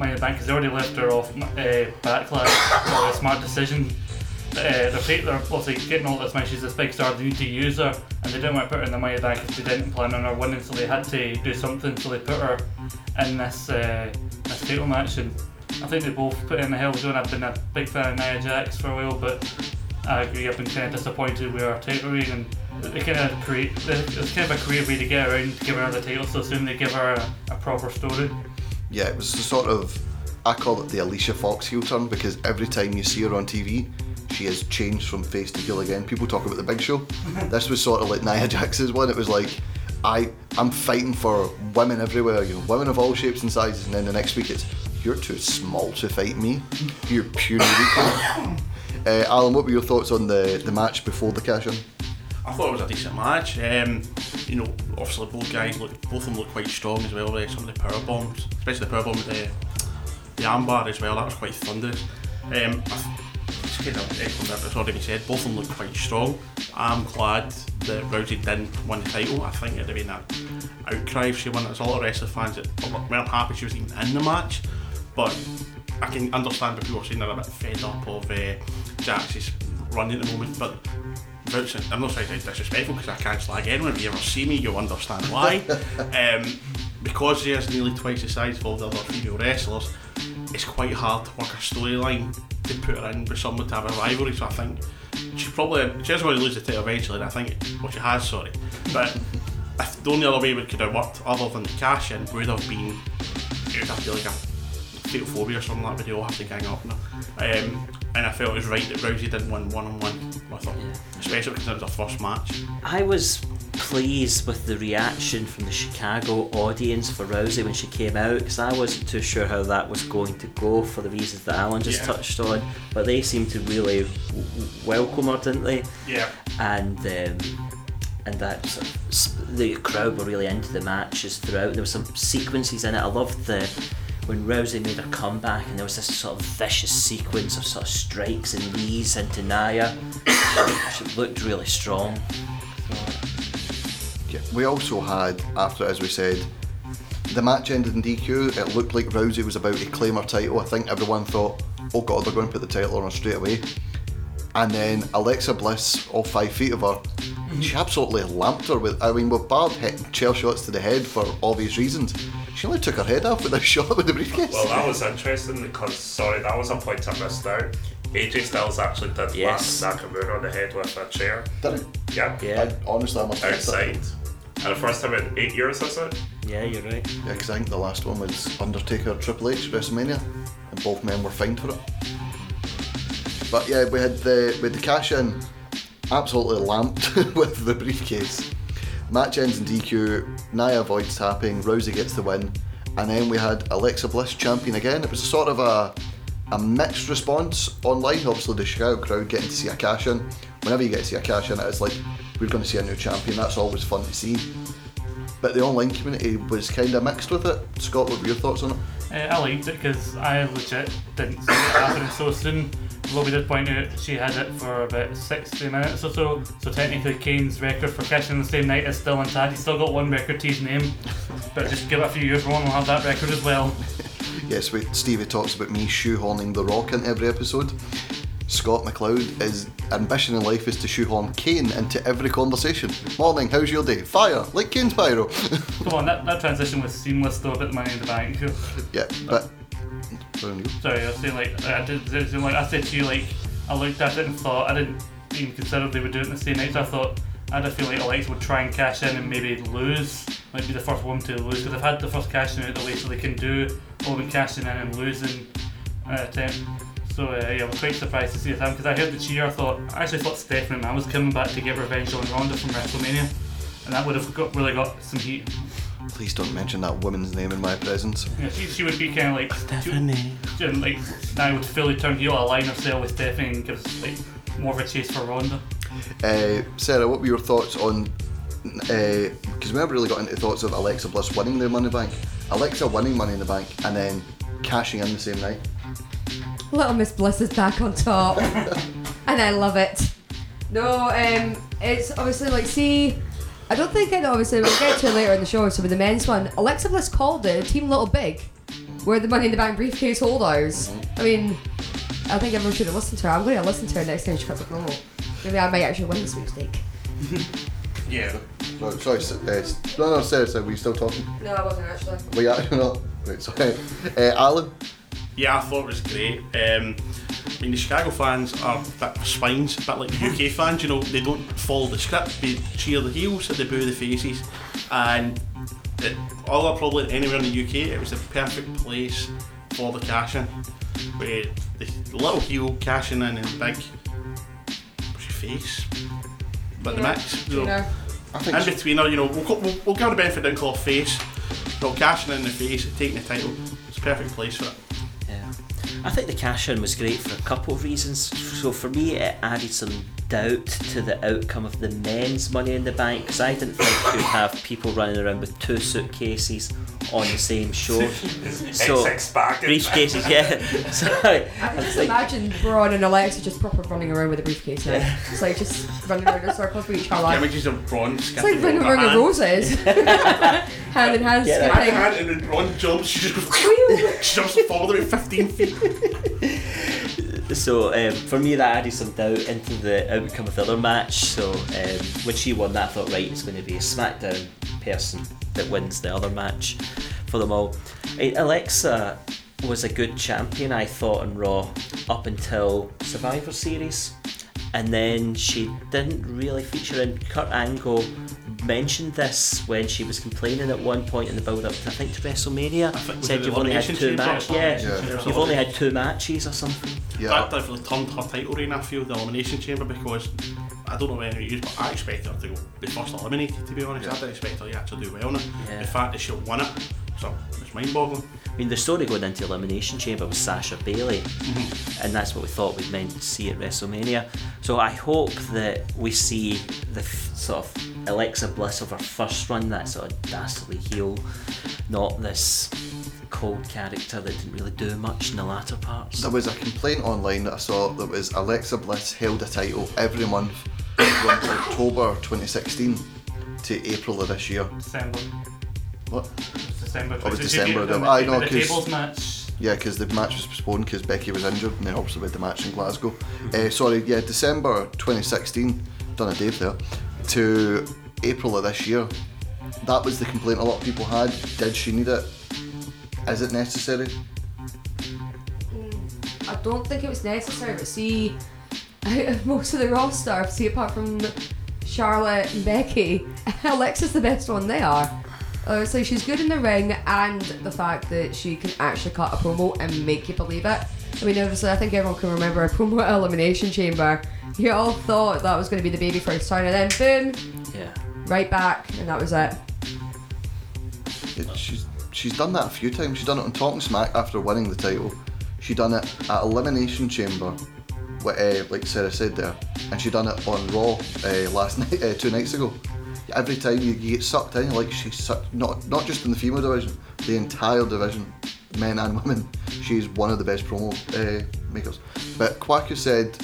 in the Bank they already left her off uh, Backlash. so a smart decision. Uh, they're, they're obviously getting all this money. She's this big star. They need to use her, and they didn't want to put her in the Money Bank because they didn't plan on her winning. So they had to do something. So they put her in this uh, this title match, and I think they both put in a hell of a showing. I've been a big fan of Nia Jax for a while, but I agree. I've been kind of disappointed with her title reign, and they kind of create. It's kind of a creative way to get around to give her the title so soon. They give her a, a proper story. Yeah, it was the sort of I call it the Alicia Fox heel turn because every time you see her on TV, she has changed from face to heel again. People talk about the Big Show. this was sort of like Nia Jax's one. It was like I I'm fighting for women everywhere. You know, women of all shapes and sizes, and then the next week it's you're too small to fight me. You're puny weakling. Uh, Alan, what were your thoughts on the, the match before the cash in? I thought it was a decent match. Um, you know, obviously both guys look, both of them look quite strong as well. Right? Some of the power bombs, especially the power bomb with the the armbar as well. That was quite thunderous. Um, I just kind of echoing that what's already said. Both of them look quite strong. I'm glad that Rousey didn't win the title. I think it'd have been an outcry if she won. There's a lot of wrestling fans that weren't happy she was even in the match, but I can understand what people are saying they're a bit fed up of uh, Jax's run at the moment, but I'm not trying to be disrespectful because I can't slag anyone. If you ever see me, you'll understand why. um, because she is nearly twice the size of all the other female wrestlers, it's quite hard to work a storyline to put her in with someone to have a rivalry. So I think she probably she is going to lose the title eventually, and I think well she has, sorry, but. If the only other way we could have worked other than the cash in would have been it would have like a fatal or something like that, but they all have to gang up now. Um, and I felt it was right that Rousey didn't win one on one with her, especially because it was her first match. I was pleased with the reaction from the Chicago audience for Rousey when she came out because I wasn't too sure how that was going to go for the reasons that Alan just Yeah. touched on. But they seemed to really w- welcome her, didn't they? Yeah. And um, and that sort of, s- the crowd were really into the matches throughout. There were some sequences in it. I loved the when Rousey made her comeback and there was this sort of vicious sequence of sort of strikes and knees into Nia. she looked really strong. Yeah, we also had, after, as we said, the match ended in DQ. It looked like Rousey was about to claim her title. I think everyone thought, oh god, they're going to put the title on her straight away. And then Alexa Bliss, all five feet of her, mm-hmm. she absolutely lamped her with. I mean, with Bard hitting chair shots to the head for obvious reasons, she only took her head off with a shot with the briefcase. Well, that was interesting because, sorry, that was a point I missed out. AJ Styles actually did Yes. yes. Nakamura on the head with a chair. Did it? Yeah. Yeah. I, honestly, I must have missed that. Outside. And the first time in eight years, is it? Yeah, you're right. Yeah, because I think the last one was Undertaker Triple H WrestleMania, and both men were fined for it. But yeah, we had the with the cash in, absolutely lamped with the briefcase. Match ends in DQ. Nia avoids tapping. Rousey gets the win, And then we had Alexa Bliss champion again. It was a sort of a a mixed response online. Obviously, the Chicago crowd getting to see a cash in. Whenever you get to see a cash in, it's like we're going to see a new champion. That's always fun to see. But the online community was kind of mixed with it. Scott, what were your thoughts on it? Uh, I liked it because I legit didn't see it happening so soon. Lobby did point out she had it for about 60 minutes or so, so technically Kane's record for catching the same night is still intact. He's still got one record to his name, but just give it a few years, Ron will have that record as well. Yes, we, Stevie talks about me shoehorning The Rock into every episode. Scott McLeod, his ambition in life is to shoehorn Kane into every conversation. Morning, how's your day? Fire, like Kane's pyro. Come on, that, that transition was seamless though, a bit money in the bank. yeah, but. Sorry, I was saying like I did. I was saying, like I said to you, like I looked at it and thought I didn't even consider they would do it in the same night. So I thought I had a feel like Alexa would try and cash in and maybe lose. Might be the first one to lose because they've had the first cash in out the way, so they can do all the cashing in and losing uh, attempt. So uh, yeah, I was quite surprised to see it happen because I heard the cheer. I thought I actually thought Stephanie McMahon was coming back to get revenge on Ronda from WrestleMania, and that would have got, really got some heat. Please don't mention that woman's name in my presence. Yeah, she, she would be kind of like Stephanie. She, and like now I would fully turn heel, align herself with Stephanie, and gives like more of a chase for Ronda. Uh, Sarah, what were your thoughts on? Because we never really got into thoughts of Alexa Bliss winning the Money in the Bank. Alexa winning Money in the Bank and then cashing in the same night. Little Miss Bliss is back on top, and I love it. No, um, it's obviously like see. I don't think it obviously we'll get to it later in the show. So with the men's one, Alexa Bliss called it Team Little Big, where the Money in the Bank briefcase holders. I mean, I think everyone should have listened to her. I'm going to listen to her next time she cuts a promo. Maybe I might actually win the sweepstake. Yeah. No, sorry, s- uh, no, no, Sarah, Sarah, were you still talking? No, I wasn't actually. Were you actually not? Right, sorry. Uh, Alan? Yeah, I thought it was great. Um, I mean, the Chicago fans are a bit spines, a bit like the UK fans. You know, they don't follow the script. They cheer the heels, they boo the faces, and it, although probably anywhere in the UK, it was the perfect place for the cash in, where the little heel cashing in and big push face, but the Yeah, mix. You you know, know. I think in between, you know, we'll, we'll, we'll give the benefit and call face. But cashing in the face, taking the title, it's a perfect place for it. Yeah. Mm. I think the cash in was great for a couple of reasons. So for me, it added some doubt to the outcome of the men's Money in the Bank because I didn't think you'd have people running around with two suitcases on the same show. so X-Pac. briefcases, yeah. So I, I can just like, imagine Braun and Alexa just proper running around with a briefcase now. It's like just running around in circles with each other. Images of bronze. It's like running around with roses. hand in hand, Get it. I skipping. can't, and then Ron jumps, she just goes, she jumps forward about 15 feet. So um, for me, that added some doubt into the outcome of the other match. So um, when she won that, I thought, right, it's going to be a SmackDown person that wins the other match for them all. Alexa was a good champion, I thought, on Raw up until Survivor Series. And then she didn't really feature in. Kurt Angle mentioned this when she was complaining at one point in the build up to, I think, to WrestleMania. was Said you've only had two matches. something? Yeah, Yeah. you've only had two matches or something. Yeah. That definitely turned her title reign, I feel, the Elimination Chamber, because I don't know when it used, but I expect her to go be first eliminated, to be honest. I didn't expect her to actually do well in it. Yeah. The fact that she won it, so it's mind boggling. I mean, the story going into Elimination Chamber was Sasha Bayley, mm-hmm. and that's what we thought we'd meant to see at WrestleMania. So I hope that we see the f- sort of Alexa Bliss of her first run, that sort of dastardly heel, not this cold character that didn't really do much in the latter parts. There was a complaint online that I saw that was Alexa Bliss held a title every month from October 2016 to April of this year. December. What? It's December. Oh, it was Did you December. get the, them. I know the 'cause- tables match. Yeah, because the match was postponed because Becky was injured, and then obviously we had the match in Glasgow. Uh, sorry, yeah, December 2016, done a Dave there, to April of this year. That was the complaint a lot of people had. Did she need it? Is it necessary? I don't think it was necessary, but see, most of the roster, see, apart from Charlotte and Becky, Alexa's the best one they are. Uh, so she's good in the ring, and the fact that she can actually cut a promo and make you believe it. I mean, obviously, I think everyone can remember a promo at Elimination Chamber. You all thought that was going to be the baby first turn, and then boom, Yeah. right back, and that was it. It- she's she's done that a few times. She's done it on Talking Smack after winning the title. She done it at Elimination Chamber, wh- uh, like Sarah said there, and she done it on Raw uh, last night, uh, two nights ago. Every time you, you get sucked in, like she's sucked, not not just in the female division, the entire division, men and women. She's one of the best promo uh, makers. But Kwaku said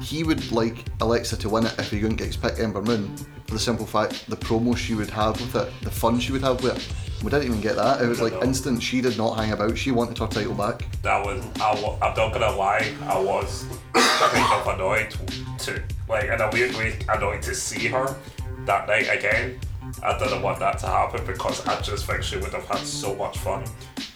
he would like Alexa to win it if he couldn't get pick Ember Moon for the simple fact the promo she would have with it, the fun she would have with it. We didn't even get that. It was like instant. She did not hang about. She wanted her title back. that was I, I'm not gonna lie I was kind of annoyed to like in a weird way annoyed to see her that night again I didn't want that to happen because I just think she would have had so much fun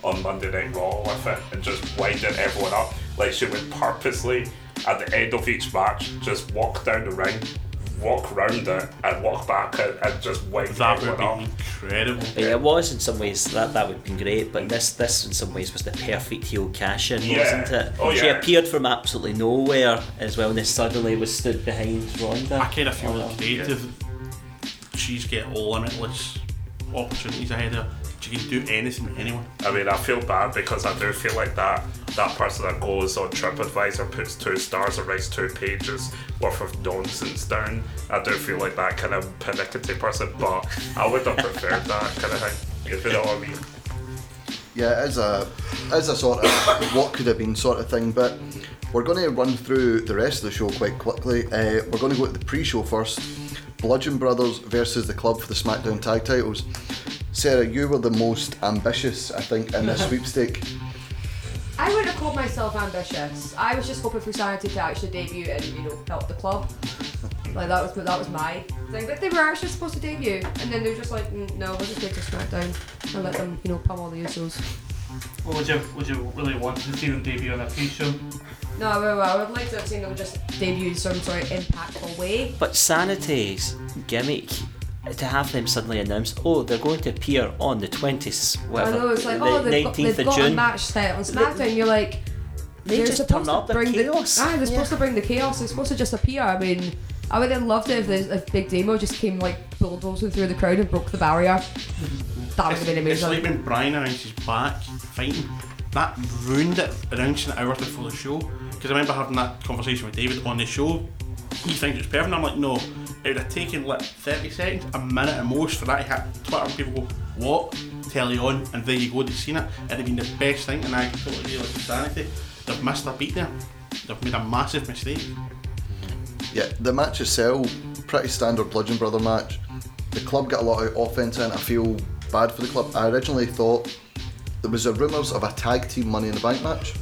on Monday Night Raw with it and just winding everyone up like she would purposely at the end of each match just walk down the ring walk round it and walk back and, and just wind That would everyone be up incredible. Yeah, it was in some ways that that would have been great, but this this in some ways was the perfect heel cash in, Yeah. wasn't it? Oh, she yeah. appeared from absolutely nowhere as well, and then suddenly was stood behind Ronda. I kind of feel Oh, like creative. She's got limitless opportunities ahead of her. She can do anything with anyone. I mean, I feel bad because I do feel like that that person that goes on TripAdvisor puts two stars or writes two pages worth of nonsense down. I do feel like that kind of pernickety person, but I would have preferred that kind of thing. If you know what I mean. Yeah, it is a it is a sort of what could have been sort of thing. But we're going to run through the rest of the show quite quickly. Uh, we're going to go to the pre-show first. Bludgeon Brothers versus the Club for the SmackDown Tag Titles. Sarah, you were the most ambitious, I think, in this sweepstake. I wouldn't have called myself ambitious. I was just hoping for Sanity to actually debut and you know help the club. Like that was that was my thing. But they were actually supposed to debut, and then they were just like, "Mm, no, we'll just take to SmackDown and let them you know pummel the Usos. Well, would you would you really want to see them debut on a pre-show? No, well, I would like to have seen them just debut in some sort of impactful way. But Sanity's gimmick to have them suddenly announce, oh, they're going to appear on the 20th, whatever, I know it's like, the oh, they've got, 19th they've of got a June. match set on SmackDown. You're like, They they're just supposed turn up, to they're bring chaos. the. Ah, they're supposed to bring the chaos. They're supposed to just appear. I mean, I would have loved it if, there's- if Big Damo just came like bulldozing through the crowd and broke the barrier. That would have been amazing. It's like amazing. when Brian announced his back fighting. That ruined it, announcing it hours before the show. Because I remember having that conversation with David on the show. He thinks it's perfect. I'm like, no. It would have taken like 30 seconds, a minute at most for that to hit Twitter people go, what? Tell you on, and there you go, they've seen it. It'd have been the best thing, and I totally agree with Sanity. They've missed their beat there. They've made a massive mistake. Yeah, the match itself, pretty standard Bludgeon Brother match. The club got a lot of offense in. I feel bad for the club. I originally thought there was a rumours of a tag team Money in the Bank match,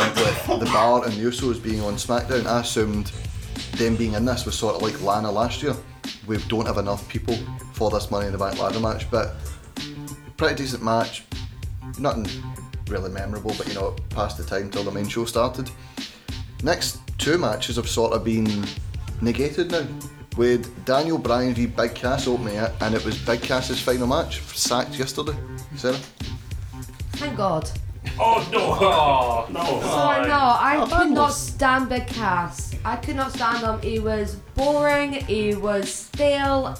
and with the Bar and the Usos being on SmackDown, I assumed them being in this was sort of like Lana last year. We don't have enough people for this Money in the Bank ladder match, but pretty decent match. Nothing really memorable, but you know, passed the time till the main show started. Next two matches have sort of been negated now. With Daniel Bryan v Big Cass opening it, and it was Big Cass's final match, sacked yesterday. Sarah? Thank God. Oh no! Oh, no! So no, I could not stand Big Cass. I could not stand him. He was boring. He was stale,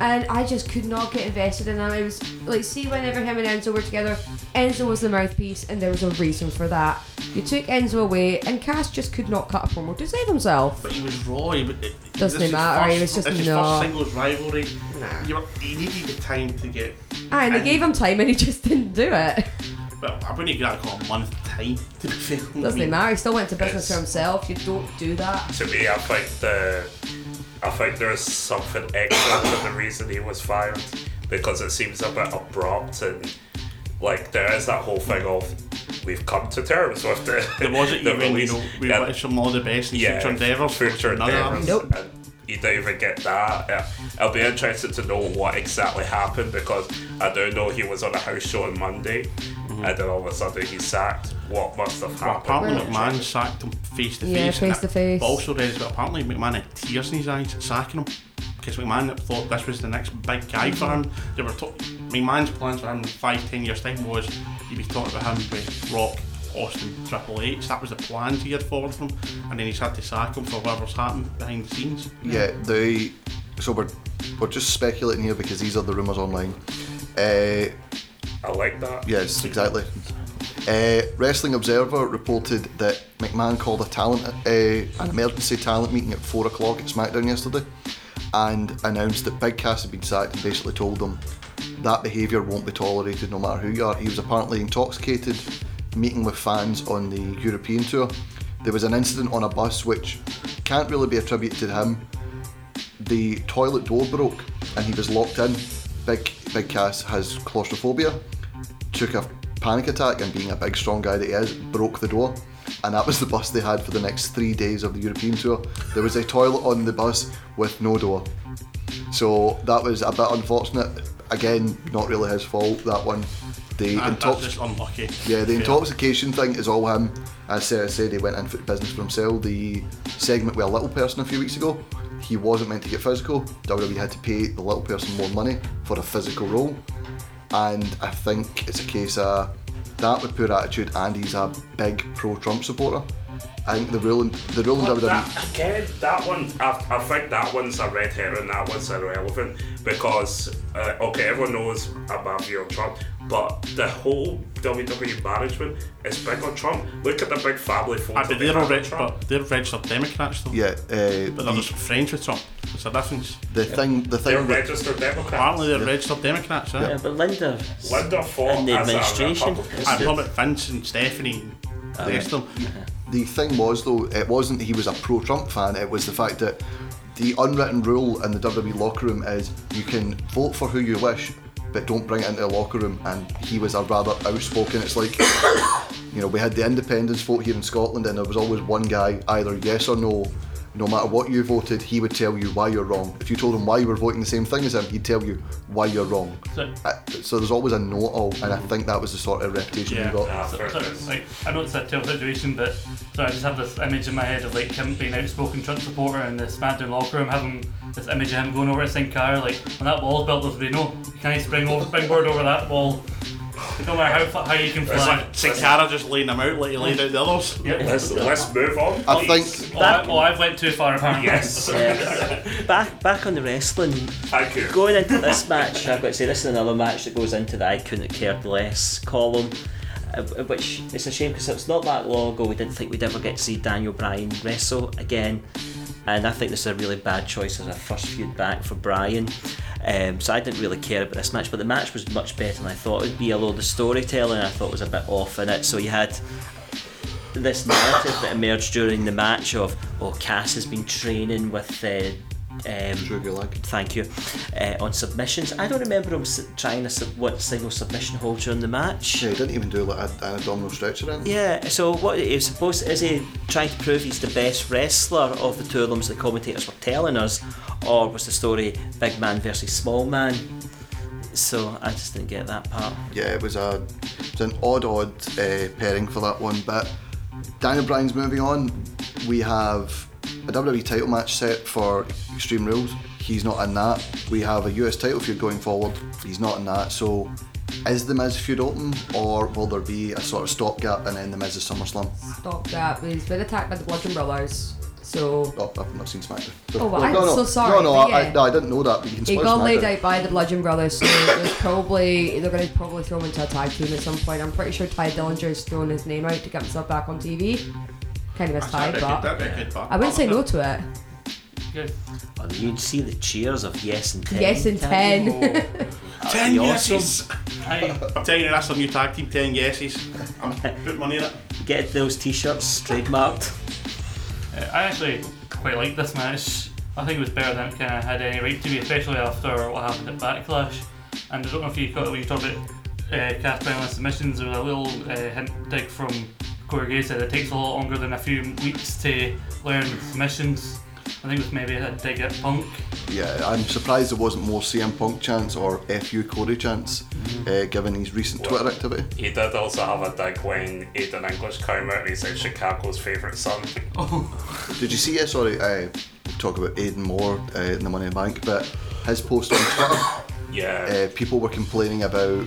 and I just could not get invested in him. It was like see whenever him and Enzo were together, Enzo was the mouthpiece, and there was a reason for that. You took Enzo away, and Cass just could not cut a promo to save himself. But he was raw. He, it, Doesn't this is matter, he was just this is no. first singles rivalry. You were, he needed the time to get. Ah, and they gave him time, and he just didn't do it. But I wouldn't give that call a month time to be fair. Doesn't mean, matter. He still went to business for It's- himself. You don't do that. To me, I think the I think there's something extra to the reason he was fired because it seems a bit abrupt and like there is that whole thing of we've come to terms with the There wasn't the even, you know, we Yeah, wish him all the best in yeah, future endeavours. Future None of endeavours. Nope. And you don't even get that. Yeah. I'll be interested to know what exactly happened because I don't know he was on a house show on Monday Mm-hmm. and then all of a sudden he's sacked. What must have Well, happened? apparently McMahon sacked him face to face. Yeah, and face to face. But also read but apparently McMahon had tears in his eyes sacking him because McMahon thought this was the next big guy for him. They were talk- McMahon's plans for him in five, ten years time was he'd be talking about him with Rock, Austin, Triple H. That was the plans he had forward for him, and then he's had to sack him for whatever's happened behind the scenes. Yeah, they. So we're we're just speculating here because these are the rumours online. Uh, I like that. Yes, exactly. Uh, Wrestling Observer reported that McMahon called a talent, uh, an emergency talent meeting at four o'clock at SmackDown yesterday, and announced that Big Cass had been sacked and basically told them that behaviour won't be tolerated no matter who you are. He was apparently intoxicated, meeting with fans on the European tour. There was an incident on a bus which can't really be attributed to him. The toilet door broke and he was locked in. Big Big Cass has claustrophobia, took a panic attack and being a big strong guy that he is, broke the door. And that was the bus they had for the next three days of the European tour. There was a toilet on the bus with no door. So that was a bit unfortunate. Again, not really his fault, that one. The intox- that's just unlucky. yeah, the intoxication thing is all him. As Sarah said, he went in for business for himself. The segment with a little person a few weeks ago, he wasn't meant to get physical. WWE had to pay the little person more money for a physical role. And I think it's a case of that with poor attitude, and he's a big pro Trump supporter. I think the rule in the rule in WWE. that, again, that one, I, I think that one's a red herring, that one's irrelevant because, uh, okay, everyone knows about View Trump, but the whole WWE management is big on Trump. Look at the big family photo. Ah, but they they're have all with reg- Trump. but they're registered Democrats though. Yeah, uh, but they're just friends with Trump. There's a difference. The thing, the They're thing. that- registered Democrats. Apparently they're registered Democrats, right? Yeah, but Linda, Linda fought in the as a administration. Republican. I'm talking about Vince and Stephanie and the rest of them. The thing was though, it wasn't he was a pro Trump fan, it was the fact that the unwritten rule in the WWE locker room is you can vote for who you wish, but don't bring it into the locker room. And he was a rather outspoken. It's like, you know, we had the independence vote here in Scotland, and there was always one guy, either yes or no. No matter what you voted, he would tell you why you're wrong. If you told him why you were voting the same thing as him, he'd tell you why you're wrong. So- Uh, so there's always a know-it-all, and I think that was the sort of reputation Yeah, he got. so, so, like I know it's a terrible situation, but so I just have this image in my head of like him being an outspoken Trump supporter in the SmackDown locker room, having this image of him going over to Sin Cara, like when that wall's built, there's be no, can he spring over, springboard over that wall? No matter how fa- how you can It's fly. like Sin Cara just laying them out like he laid out the others. Let's, let's move on. I please. think Oh, I, oh, I've went too far apparently. Yes. back back on the wrestling. Thank you. Going into this match, I've got to say this is another match that goes into the I couldn't have cared less column. uh, Which it's a shame because it's not that long ago we didn't think we'd ever get to see Daniel Bryan wrestle again, and I think this is a really bad choice as a first feud back for Bryan. Um, so I didn't really care about this match, but the match was much better than I thought it would be. Although the storytelling I thought was a bit off in it. So you had this narrative that emerged during the match of oh Cass has been training with uh, um, thank you uh, on submissions I don't remember him trying a sub- what single submission hold during the match Yeah, he didn't even do like a- an abdominal stretch or anything. yeah so what what is supposed is he trying to prove he's the best wrestler of the two of them as the commentators were telling us or was the story big man versus small man so I just didn't get that part yeah, it was a it was an odd, odd uh, pairing for that one. But Daniel Bryan's moving on. We have a WWE title match set for Extreme Rules. He's not in that. We have a US title feud going forward. He's not in that. So, is the Miz feud open, or will there be a sort of stopgap and then the Miz is SummerSlam? Stopgap. He's been attacked by the Bludgeon Brothers. So Oh, I've not seen SmackDown. Oh, well, I'm no, so sorry, No, no, I, I, no, I didn't know that. But you can he got laid out by the Bludgeon Brothers, so there's probably they're going to probably throw him into a tag team at some point. I'm pretty sure Tye Dillinger is throwing his name out to get himself back on TV. Kind of a tie, That'd but good, that'd be I wouldn't say no to it. Good. oh, you can see the cheers of yes and 10 Yes and ten. That'd Ten be awesome. yeses. I'm telling you, that's our new tag team. Ten yeses. I'm putting money in it. get those t-shirts trademarked Uh, I actually quite liked this match. I think it was better than it kind of had any right to be, especially after what happened at Backlash. And I don't know if you caught when you talked about uh, Cass Brown with submissions, there was a little uh, hint dig from Corey said it takes a lot longer than a few weeks to learn submissions. I think it was maybe a dig at Punk. Yeah, I'm surprised there wasn't more CM Punk chance or FU Cody chance, uh, given his recent Twitter activity. He did also have a dig when Aiden English came out and he said Chicago's favourite son. Did you see it? Sorry, uh, we'll talk about Aiden Moore uh, in the Money in Bank, but his post on Twitter, Yeah. uh, people were complaining about.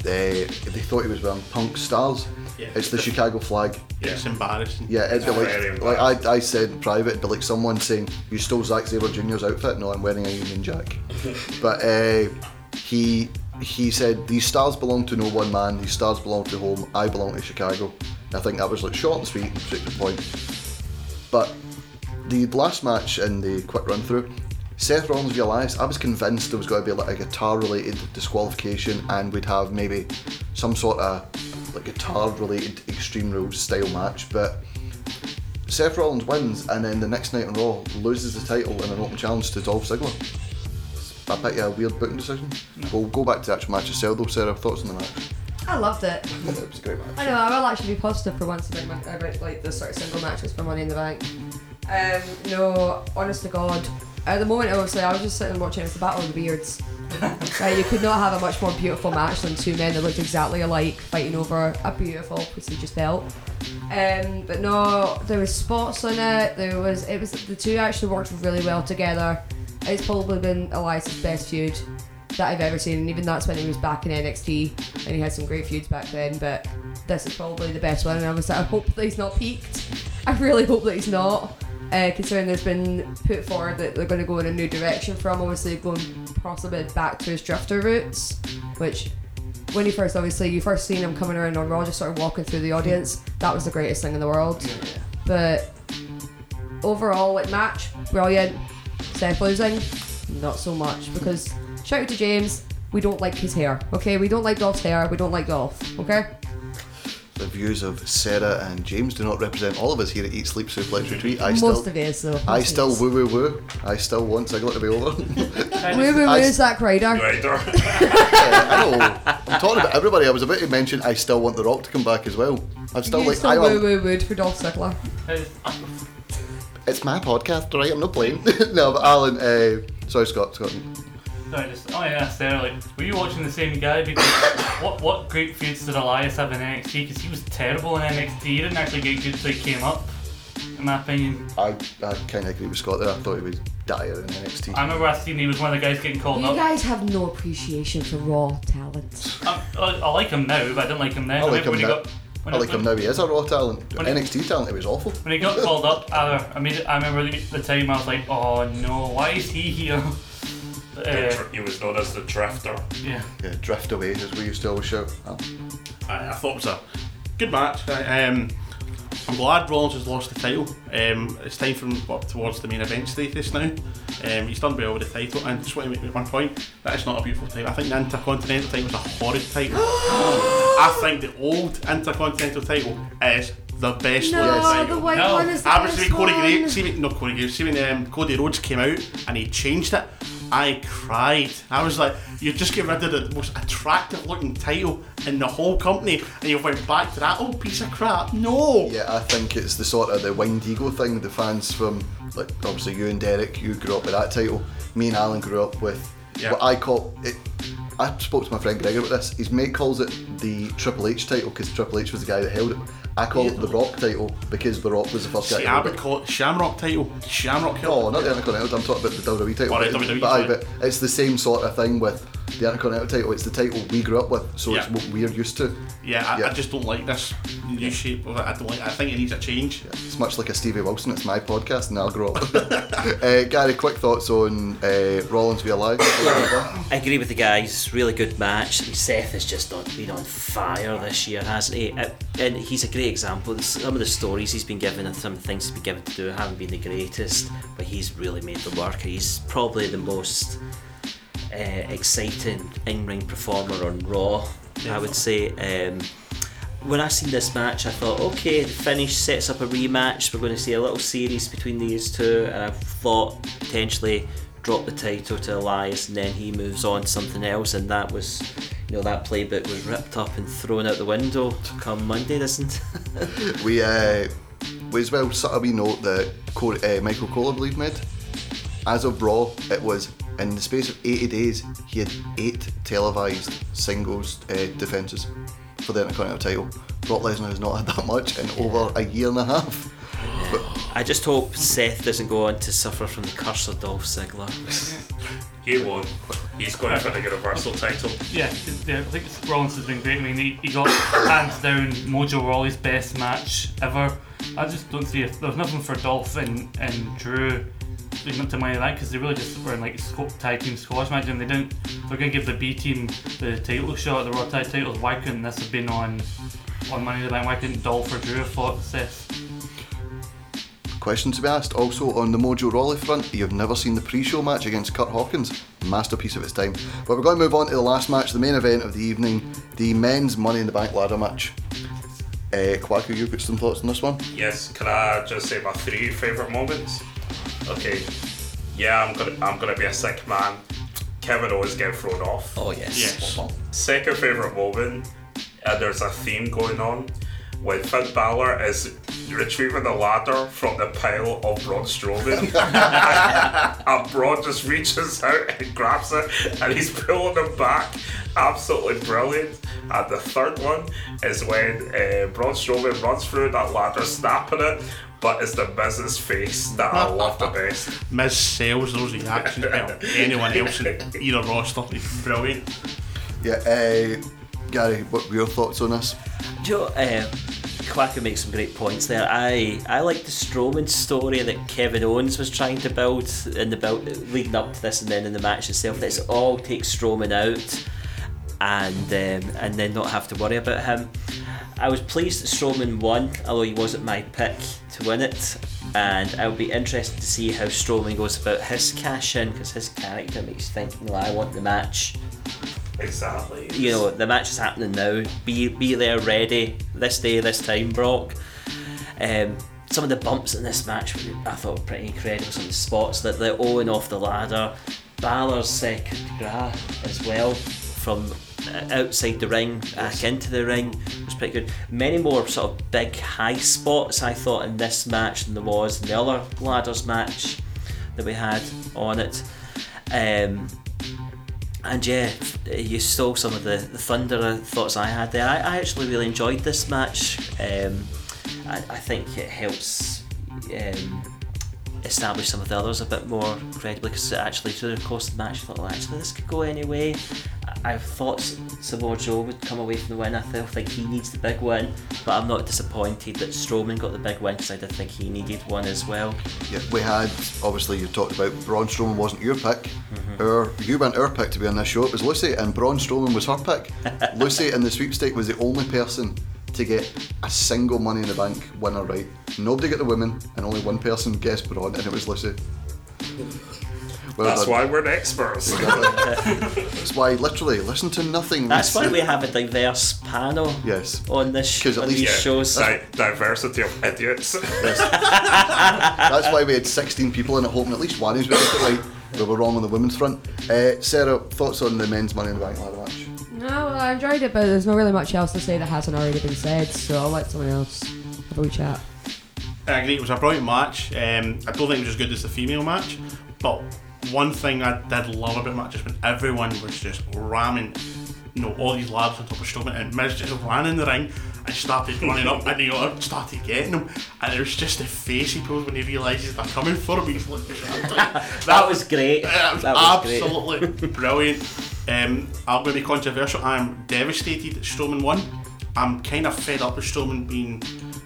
Uh, they thought he was wearing Punk stars. Yeah. It's the Chicago flag. It's embarrassing. Yeah, it'd be like, like I, I said in private, it'd like someone saying, "You stole Zack Sabre Jr.'s outfit." No, I'm wearing a Union Jack. but uh, he he said these stars belong to no one man. These stars belong to home. I belong to Chicago. I think that was like short and sweet, straight to the point. But the last match in the quick run through, Seth Rollins v Elias, I was convinced there was going to be like a guitar related disqualification and we'd have maybe some sort of like guitar related Extreme Rules style match, but Seth Rollins wins and then the next night on Raw loses the title in an open challenge to Dolph Ziggler. It's a bit of a weird booking decision. We'll go back to the actual match itself though, Sarah, thoughts on the match? I loved it. it was a great match. I know, I will actually be positive for once about, my, about like the sort of single matches for Money in the Bank. Um, no, honest to God, at the moment, obviously, I was just sitting and watching. It's the Battle of the Beards. right, you could not have a much more beautiful match than two men that looked exactly alike fighting over a beautiful prestigious belt. Um, but no, there was spots on it. There was it was the two actually worked really well together. It's probably been Elias's best feud that I've ever seen, and even that's when he was back in NXT, and he had some great feuds back then. But this is probably the best one, and I was like, I hope that he's not peaked. I really hope that he's not. Uh, considering there's been put forward that they're going to go in a new direction from obviously going possibly back to his drifter roots, which when you first obviously you first seen him coming around on Raw, just sort of walking through the audience, that was the greatest thing in the world. But overall, like match, brilliant. Seth losing, not so much because shout out to James, we don't like his hair. Okay, we don't like Dolph's hair. We don't like Dolph. Okay. The views of Sarah and James do not represent all of us here at Eat Sleep Suplex Retreat. I Most still, of his though. I still woo woo woo. I still want Ziggler to be over. Woo woo woo I- is Zack Ryder. I know. I'm talking about everybody. I was about to mention I still want The Rock to come back as well. I'm still you like, still I woo want, woo for Dolph Ziggler. it's my podcast, right? I'm not playing. no, but Alan, uh, sorry, Scott, Scott. No, I just, oh yeah, Sarah, like, were you watching the same guy? Because what what great feuds did Elias have in NXT? Because he was terrible in NXT. He didn't actually get good until he came up, in my opinion. I, I kind of agree with Scott there. I thought he was dire in NXT. I remember I seen he was one of the guys getting called up. You up. guys have no appreciation for raw talent. I, I, I like him now, but I didn't like him then. I like when him he now. got, when I like him now. He is a raw talent. When he- NXT talent, he was awful. When he got called up, I, I mean, I remember the, the time I was like, oh no, why is he here? The Uh, dr- he was known as the Drifter. yeah. Yeah, drift away as we used to always shout. Oh. I, I thought it was a good match. I, um, I'm glad Rollins has lost the title. Um, it's time for him up towards the main event status now. Um, he's done well with the title, and just want to make one point: that is not a beautiful title. I think the Intercontinental title was a horrid title. I think the old Intercontinental title is the best No, looking the title. white No. one is the I was best see when Cody one. Graves, see when, not Cody Graves, see when um, Cody Rhodes came out and he changed it. I cried. I was like, you just get rid of the most attractive looking title in the whole company, and you went back to that old piece of crap. No. Yeah, I think it's the sort of the winged eagle thing. The fans from, like, obviously you and Derek, you grew up with that title. Me and Alan grew up with Yeah. what I call it. I spoke to my friend Gregor about this. His mate calls it the Triple H title because Triple H was the guy that held it. I call it the Rock title because the Rock was the first guy. See, to I would call it Shamrock title. Shamrock hill. Oh, not the Intercontinental. I'm talking about the WWE title. Oh, the but, WWE, but, aye, but it's the same sort of thing with the Intercontinental title. It's the title we grew up with, so it's what we're used to. Yeah, I, Yeah. I just don't like this new shape of it. I don't like. I think it needs a change. It's much like a Stevie Wilson. It's my podcast, and I'll grow up. uh, Gary, quick thoughts on uh, Rollins v Elias? I agree with the guys. Really good match. Seth has just on, been on fire this year, hasn't he? Uh, And he's a great example. Some of the stories he's been given and some things he's been given to do haven't been the greatest, but he's really made the work. He's probably the most uh, exciting in-ring performer on Raw. I would say. Um, when I seen this match, I thought, okay, the finish sets up a rematch. We're going to see a little series between these two, and I thought potentially drop the title to Elias, and then he moves on to something else, and that was, you know, that playbook was ripped up and thrown out the window come Monday, doesn't? it? we, uh, we as well sort of we note that Cor- uh, Michael Cole, I believe, made. As of Raw, it was in the space of 80 days, he had eight televised singles uh, defences for the Intercontinental title. Brock Lesnar has not had that much in over a year and a half. But I just hope Seth doesn't go on to suffer from the curse of Dolph Ziggler. He won. He's going for the Universal title. Yeah, yeah, I think Rollins has been great. I mean, he, he got hands down Mojo Rawley's best match ever. I just don't see if there's nothing for Dolph and, and Drew leading up to Money in the Bank because they really just were in like sco- tag team squash match and they didn't. They're gonna give the B team the title shot, the Raw Tag titles. Why couldn't this have been on on Money in the Bank? Why couldn't Dolph or Drew have fought Seth? Question to be asked. Also on the Mojo Rawley front, you've never seen the pre-show match against Kurt Hawkins. Masterpiece of its time. But we're going to move on to the last match, the main event of the evening, the men's Money in the Bank ladder match. Uh, Quacker, you've got some thoughts on this one? Yes, can I just say my three favorite moments? Okay, yeah, I'm gonna I'm gonna be a sick man. Kevin always get thrown off. Oh yes. Yes. Second favorite moment, uh, there's a theme going on when Finn Balor is retrieving the ladder from the pile of Braun Strowman. and Braun just reaches out and grabs it and he's pulling him back. Absolutely brilliant. And the third one is when uh, Braun Strowman runs through that ladder, snapping it. But it's the business face that I love the best. Miz sells those reactions better than anyone else in either roster. He's brilliant. Yeah, uh, Gary, what were your thoughts on this? Do you know, uh, Quacker makes some great points there. I I like the Strowman story that Kevin Owens was trying to build in the build leading up to this, and then in the match itself. That it's all take Strowman out, and um, and then not have to worry about him. I was pleased that Strowman won, although he wasn't my pick to win it. And I'll be interested to see how Strowman goes about his cash in because his character makes you think, well, I want the match Exactly. you know the match is happening now. Be be there ready this day, this time, Brock. Um, some of the bumps in this match I thought were pretty incredible. Some of the spots that the Owen off the ladder, Balor's de grace as well from outside the ring back into the ring was pretty good. Many more sort of big high spots I thought in this match than there was in the other ladders match that we had on it. Um, and yeah, you stole some of the, the thunder uh, thoughts I had there. I, I actually really enjoyed this match. Um, I, I think it helps um, establish some of the others a bit more credibly because actually through the course of the match I thought, well, actually this could go any way. I, thought Samoa Joe would come away from the win. I still think he needs the big win, but I'm not disappointed that Strowman got the big win because I did think he needed one as well. Yeah, we had obviously you talked about Braun Strowman wasn't your pick. Mm-hmm. Our you weren't our pick to be on this show. It was Lucy, and Braun Strowman was her pick. Lucy in the sweepstake was the only person to get a single Money in the Bank winner right. Nobody got the women, and only one person guessed Braun, and it was Lucy. Well That's done. why we're experts. Exactly. That's why literally listen to nothing. That's why we have a diverse panel Yes. on this sh- at on least- these Yeah. shows. Di- diversity of idiots. That's why we had 16 people in it, hoping at least one is right. right. We were wrong on the women's front. Uh, Sarah, thoughts on the men's Money in the Bank ladder match? No, well, I enjoyed it, but there's not really much else to say that hasn't already been said, so I'll let someone else have a wee chat. I agree, it was a brilliant match. Um, I don't think it was as good as the female match, but one thing I did love about match is when everyone was just ramming, you know, all these lads on top of Strowman, and Miz just ran in the ring and started running up, and he started getting him, and it was just the face he pulls when he realises they're coming for him. He's like, That was great. That was That was great. absolutely brilliant. Um, I'm going to be controversial. I'm devastated that Strowman won. I'm kind of fed up with Strowman being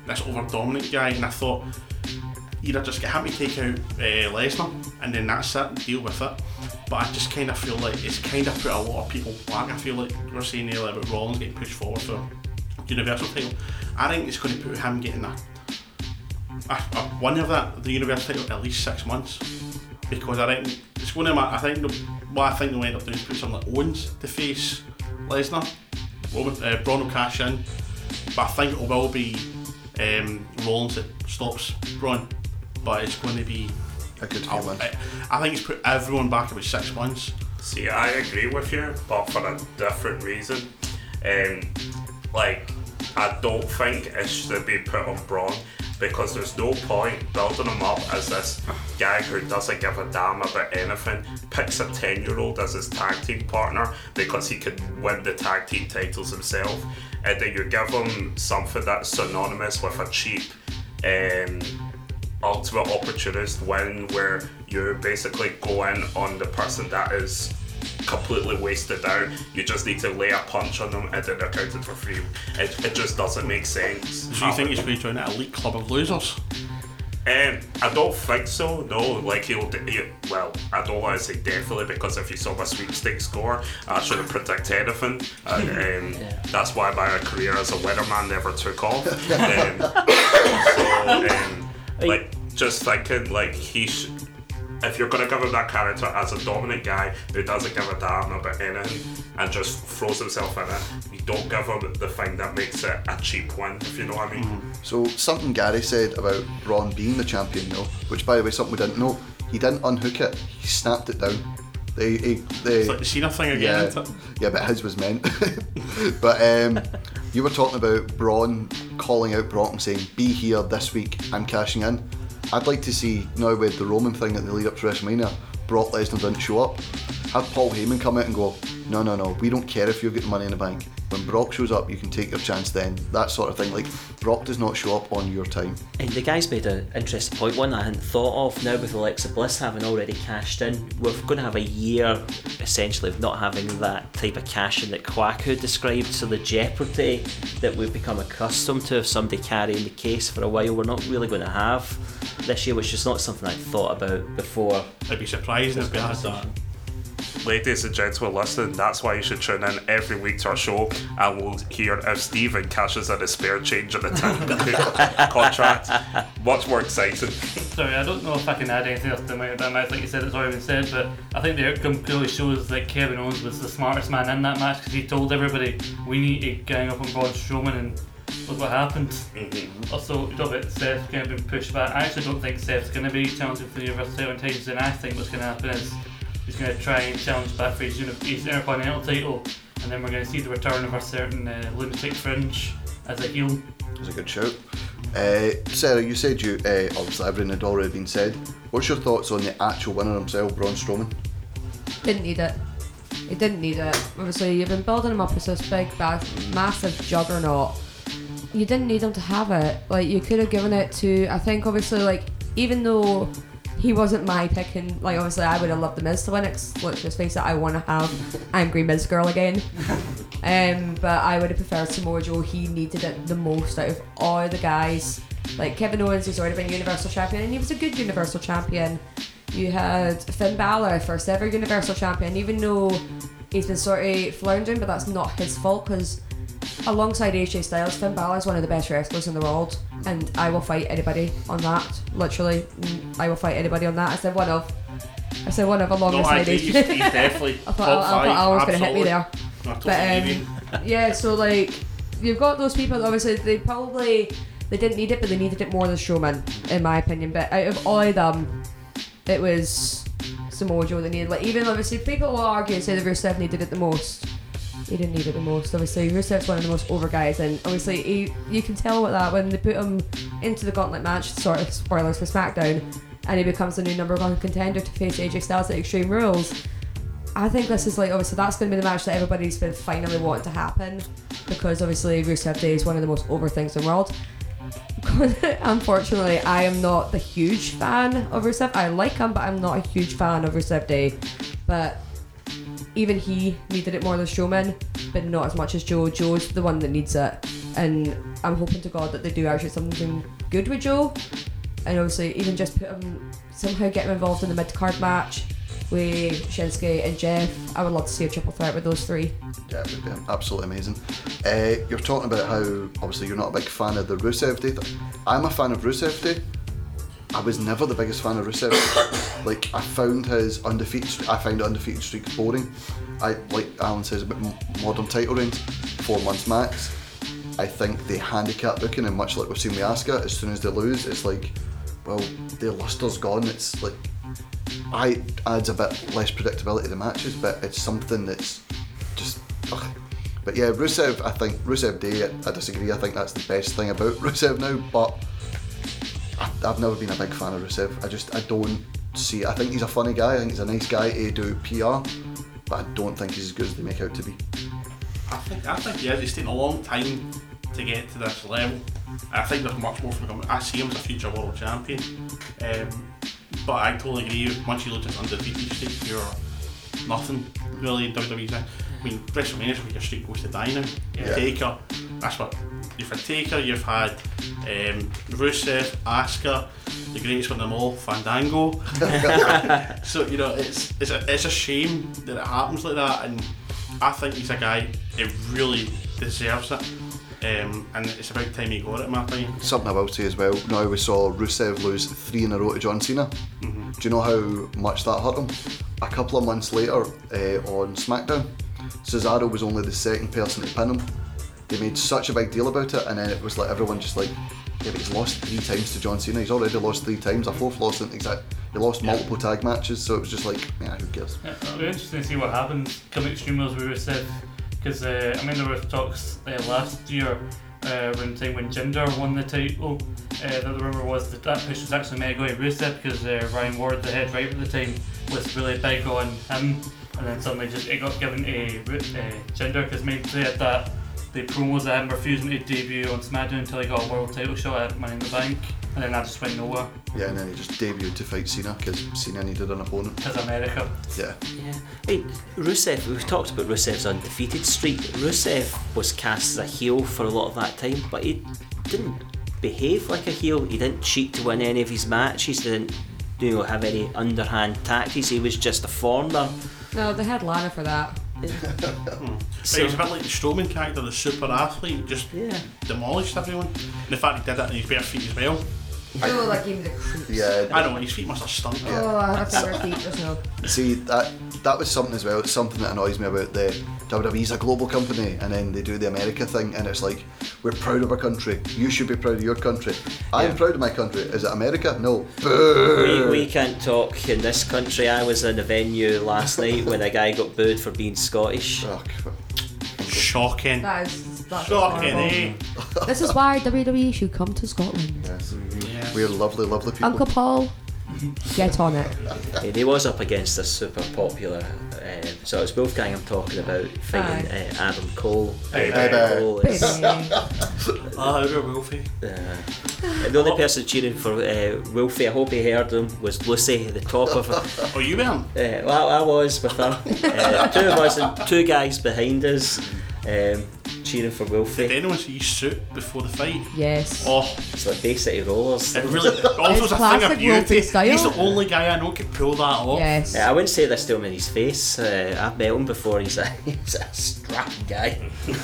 this over dominant guy, and I thought either just get him to take out uh, Lesnar and then that's it, deal with it. But I just kind of feel like it's kind of put a lot of people back. I feel like we we're saying earlier about Rollins getting pushed forward for Universal title. I think it's going to put him getting a, a, a one of that the Universal title at least six months because I think it's going to. ma- I think the, what I think they'll end up doing is put someone like Owens to face Lesnar. Roman, uh, Braun will cash in, but I think it will be um, Rollins that stops Braun. But it's going to be. A good I, I, I think it's put everyone back about six months. See, I agree with you, but for a different reason. Um, like, I don't think it should be put on Braun because there's no point building him up as this guy who doesn't give a damn about anything, picks a 10 year old as his tag team partner because he could win the tag team titles himself, and then you give him something that's synonymous with a cheap. Um, ultimate opportunist win where you're basically going on the person that is completely wasted out. You just need to lay a punch on them and then they're counted for free. It, it just doesn't make sense. Do you think he's going to join an elite club of losers? Um, I don't think so. No, like he'll. d- He, well, I don't want to say definitely because if you saw my sweepstakes score, I shouldn't predict anything. Uh, um, That's why my career as a weatherman never took off. Um, so, um, like, just thinking, like he. Sh- if you're gonna give him that character as a dominant guy who doesn't give a damn about anything and just throws himself in it, you don't give him the thing that makes it a cheap win. If you know what I mean. So something Gary said about Braun being the champion, though, which by the way, something we didn't know, he didn't unhook it. He snapped it down. They, he, they, It's like the Cena thing again, yeah, isn't it? yeah, but his was meant. but um, you were talking about Braun calling out Brock and saying, "Be here this week. I'm cashing in." I'd like to see now with the Roman thing at the lead up to WrestleMania, Brock Lesnar didn't show up. Have Paul Heyman come out and go, "No, no, no. We don't care if you're getting money in the bank. When Brock shows up, you can take your chance then." That sort of thing. Like Brock does not show up on your time. And the guy's made an interesting point, one I hadn't thought of. Now with Alexa Bliss having already cashed in, we're going to have a year essentially of not having that type of cash in that Kwaku described. So the jeopardy that we've become accustomed to of somebody carrying the case for a while, we're not really going to have this year, which is not something I thought about before. I'd be surprised if we had that. Ladies and gentlemen listening, that's why you should tune in every week to our show and we'll hear if Stephen cashes in a spare change on the time contract. Much more exciting. Sorry, I don't know if I can add anything else to my, that match. Like you said, it's already been said, but I think the outcome clearly shows that Kevin Owens was the smartest man in that match because he told everybody we need to gang up on Braun Strowman and look what happened. Mm-hmm. Also, you talk about Seth kind of been pushed back. I actually don't think Seth's going to be challenging for the Universal title in times, and I think what's going to happen is he's going to try and challenge back for his, uni- his Intercontinental title, and then we're going to see the return of a certain uh, lunatic fringe as a heel. That's a good shout. Uh, Sarah, you said you uh, obviously everything had already been said. What's your thoughts on the actual winner himself, Braun Strowman? Didn't need it. He didn't need it. Obviously, you've been building him up as this big, ba- massive juggernaut. You didn't need him to have it. Like, you could have given it to, I think, obviously, like, even though he wasn't my pick, and, like, obviously, I would have loved The Miz to win it, let's just face it, I want to have Angry Miz Girl again. um, but I would have preferred Samoa Joe. He needed it the most out of all the guys. Like, Kevin Owens, he's already been Universal Champion, and he was a good Universal Champion. You had Finn Balor, first ever Universal Champion, even though he's been sort of floundering, but that's not his fault because alongside AJ Styles, Finn Balor is one of the best wrestlers in the world, and I will fight anybody on that. Literally, mm, I will fight anybody on that. I said one of. I said one of No, I alongside agree. AJ. He's, he's definitely I thought, top I, I thought Alan was going to hit me there. But um, yeah, so like you've got those people. Obviously, they probably they didn't need it, but they needed it more than Strowman, in my opinion. But out of all of them, it was Samoa Joe that needed. Like even obviously, people will argue and say that Rusev needed it the most. He didn't need it the most. Obviously, Rusev's one of the most over guys, and obviously, he, you can tell with that when they put him into the gauntlet match. Sort of spoilers for SmackDown, and he becomes the new number one contender to face AJ Styles at Extreme Rules. I think this is like obviously that's going to be the match that everybody's been finally wanting to happen because obviously Rusev Day is one of the most over things in the world. Unfortunately, I am not the huge fan of Rusev. I like him, but I'm not a huge fan of Rusev Day. But even he needed it more than Strowman, but not as much as Joe. Joe's the one that needs it, and I'm hoping to God that they do actually something good with Joe. And obviously, even just put him somehow get him involved in the mid card match with Shinsuke and Jeff. I would love to see a triple threat with those three. Yeah, it would be absolutely amazing. Uh, you're talking about how obviously you're not a big fan of the Rusev Day. I'm a fan of Rusev Day. I was never the biggest fan of Rusev. like I found his undefeated. I find undefeated streak boring. I like Alan says a bit m- modern title reigns, four months max. I think the handicap booking, and much like we've seen with Asuka, as soon as they lose, it's like, well, their luster's gone. It's like, I adds a bit less predictability to the matches, but it's something that's just. Ugh. But yeah, Rusev, I think Rusev Day. I, disagree. I think that's the best thing about Rusev now. But I've never been a big fan of Rusev. I just I don't see. I think he's a funny guy. I think he's a nice guy to do PR, but I don't think he's as good as they make out to be. I think I think yeah, it's taken a long time to get to this level. I think there's much more for him. I see him as a future world champion. Um, but I totally agree. Once you look at undefeated streak, you're nothing really in WWE. I mean, WrestleMania is where your streak goes to die now. Yeah. Taker, that's what you've had Taker, you've had um, Rusev, Asuka, the greatest one of them all, Fandango. so you know, it's it's a, it's a shame that it happens like that, and I think he's a guy who really deserves it. Um, and it's about time he got it, in my opinion. Something I will say as well, now we saw Rusev lose three in a row to John Cena. Mm-hmm. Do you know how much that hurt him? A couple of months later uh, on SmackDown, Cesaro was only the second person to pin him. They made such a big deal about it, and then it was like everyone just like, yeah, but he's lost three times to John Cena. He's already lost three times. A fourth loss in exact. He lost multiple tag matches, so it was just like, yeah, who cares? Yeah, it'll be interesting to see what happens come Extreme Rules were Rusev. Because, uh, I mean, there were talks uh, last year uh, around the time when Jinder won the title. Uh, that the rumour was that that push was actually meant to go to Rusev because uh, Ryan Ward, the head writer at the time, was really big on him. And then suddenly just it got given a, Ru- uh, Jinder because maybe they had that. The promos of him refusing to debut on SmackDown until he got a world title shot at Money in the Bank. And then that just went nowhere. Yeah, and then he just debuted to fight Cena because Cena needed an opponent. Because America. Yeah. Yeah. Wait, Rusev, we've talked about Rusev's undefeated streak. Rusev was cast as a heel for a lot of that time, but he didn't behave like a heel. He didn't cheat to win any of his matches, he didn't you know, have any underhand tactics. He was just a foreigner. No, they had Lana for that. Mm-hmm. So, he's a bit like the Strowman character, the super athlete, just demolished everyone. And the fact he did that on his bare feet as well. Oh, that gave me the creeps. Yeah. I don't know, his feet must have stunk. Oh, I have to wear feet just now. See that that was something as well. It's something that annoys me about the WWE's a global company, and then they do the America thing, and it's like we're proud of our country. You should be proud of your country. I'm proud of my country. Is it America? No. We, Boo. we can't talk in this country. I was in a venue last night when a guy got booed for being Scottish. Shocking. That is that's Shocking, eh? This is why WWE should come to Scotland. Yes. We're lovely, lovely people. Uncle Paul, get on it. And he was up against a super popular. Uh, so it's Wolfgang I'm talking about fighting uh, Adam Cole. Baby. Adam Cole is, Ah, we're Wolfie. uh, the only person cheering for uh, Wolfie, I hope he heard him, was Lucy, the top of. Uh, oh, you weren't? well, I was with her. Uh, two of us and two guys behind us. Um, cheering for Wolfie. Did anyone see his suit before the fight? Yes. Oh, it's like Bay City Rollers. It really also It's a thing of classic beauty. Style. He's the only guy I know could pull that off. Yes. Uh, I wouldn't say this to him in his face. Uh, I've met him before. He's a, he's a strapping guy.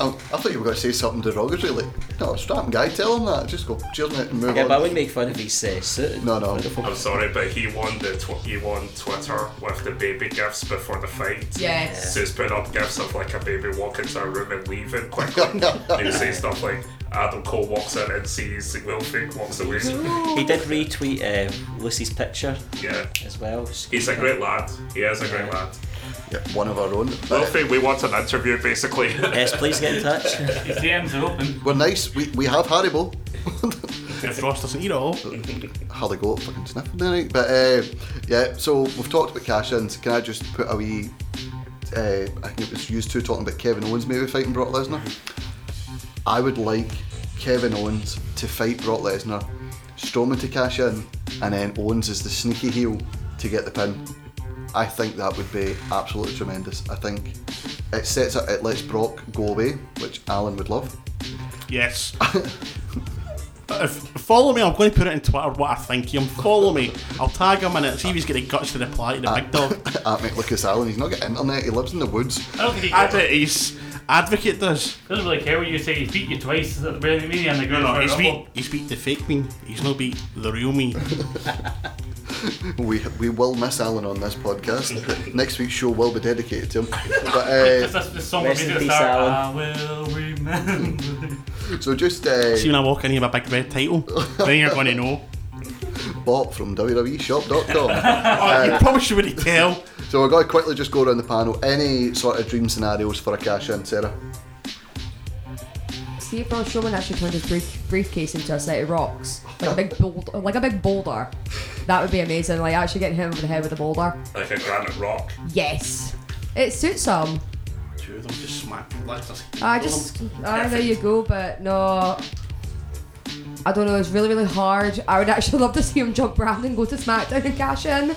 Um, I thought you were going to say something derogatory, like, no, strapping guy, tell him that. Just go, cheers, mate, and move Yeah, on. but I wouldn't make fun of his uh, suit. No, no. I'm sorry, but he won the tw- he won Twitter with the baby gifts before the fight. Yes. So he's put up gifts of like a baby walking into a room and leaving quickly. and he says stuff like Adam Cole walks in and sees Wolfie walks away. He did retweet uh, Lucy's picture Yeah. as well. He's a great lad. He is a great lad. Yeah, one of our own. Wolfie, we want an interview basically. Yes, please get in touch. His DMs are open. We're nice. We, we have Haribo. If Ross doesn't eat it all. Harley Goat fucking sniffing the night. But uh, yeah, so we've talked about cash ins. Can I just put a wee. Uh, I think it was used to talking about Kevin Owens maybe fighting Brock Lesnar. I would like Kevin Owens to fight Brock Lesnar, Strowman to cash in, and then Owens is the sneaky heel to get the pin. I think that would be absolutely tremendous. I think it sets up, it lets Brock go away, which Alan would love. Yes. Uh, if, follow me, I'm going to put it in Twitter what I think of him. Follow me. I'll tag him in it, see if he's got the guts to reply to the big dog. At Mick Lucas Allen, he's not got internet, he lives in the woods. I don't think he I bet his advocate does. doesn't really care what you say. He beat you twice at the beginning media and the No, ground no, for he's rumble. beat, he's beat the fake me. He's not beat the real me. We we will miss Alan on this podcast. Next week's show will be dedicated to him. But uh, that's the song Rest we in made at the peace, start. Alan. I will remember. so just uh, See when I walk in here with a big red title, then you're going to know. bought from www.shop.com. Oh, you probably should really tell. So we're going to quickly just go around the panel. Any sort of dream scenarios for a cash in, Sarah? See if Braun Strowman actually turned his brief, briefcase into a set of rocks, like a big boulder, like a big boulder. That would be amazing. Like actually getting him over the head with a boulder. like a granite rock. Yes, it suits him. Two of them just smack. Let's just. I just, ah, there you go. But no, I don't know. It's really, really hard. I would actually love to see him jump brand and go to SmackDown and cash in.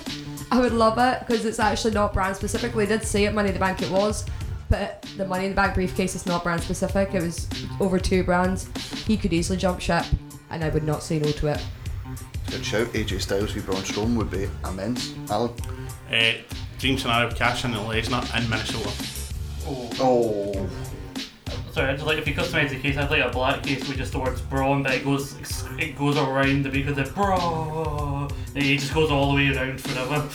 I would love it because it's actually not brand specific. They did say at Money in the Bank it was, but the Money in the Bank briefcase is not brand specific. It was over two brands. He could easily jump ship, and I would not say no to it. Good shout. AJ Styles v Braun Strowman would be immense. Alan. Uh, dream scenario: of cash in Lesnar in Minnesota. Oh. Sorry, I just like if you customize the case, I'd like a black case with just the words Braun, but it goes it goes around the because of bro. It just goes all the way around forever.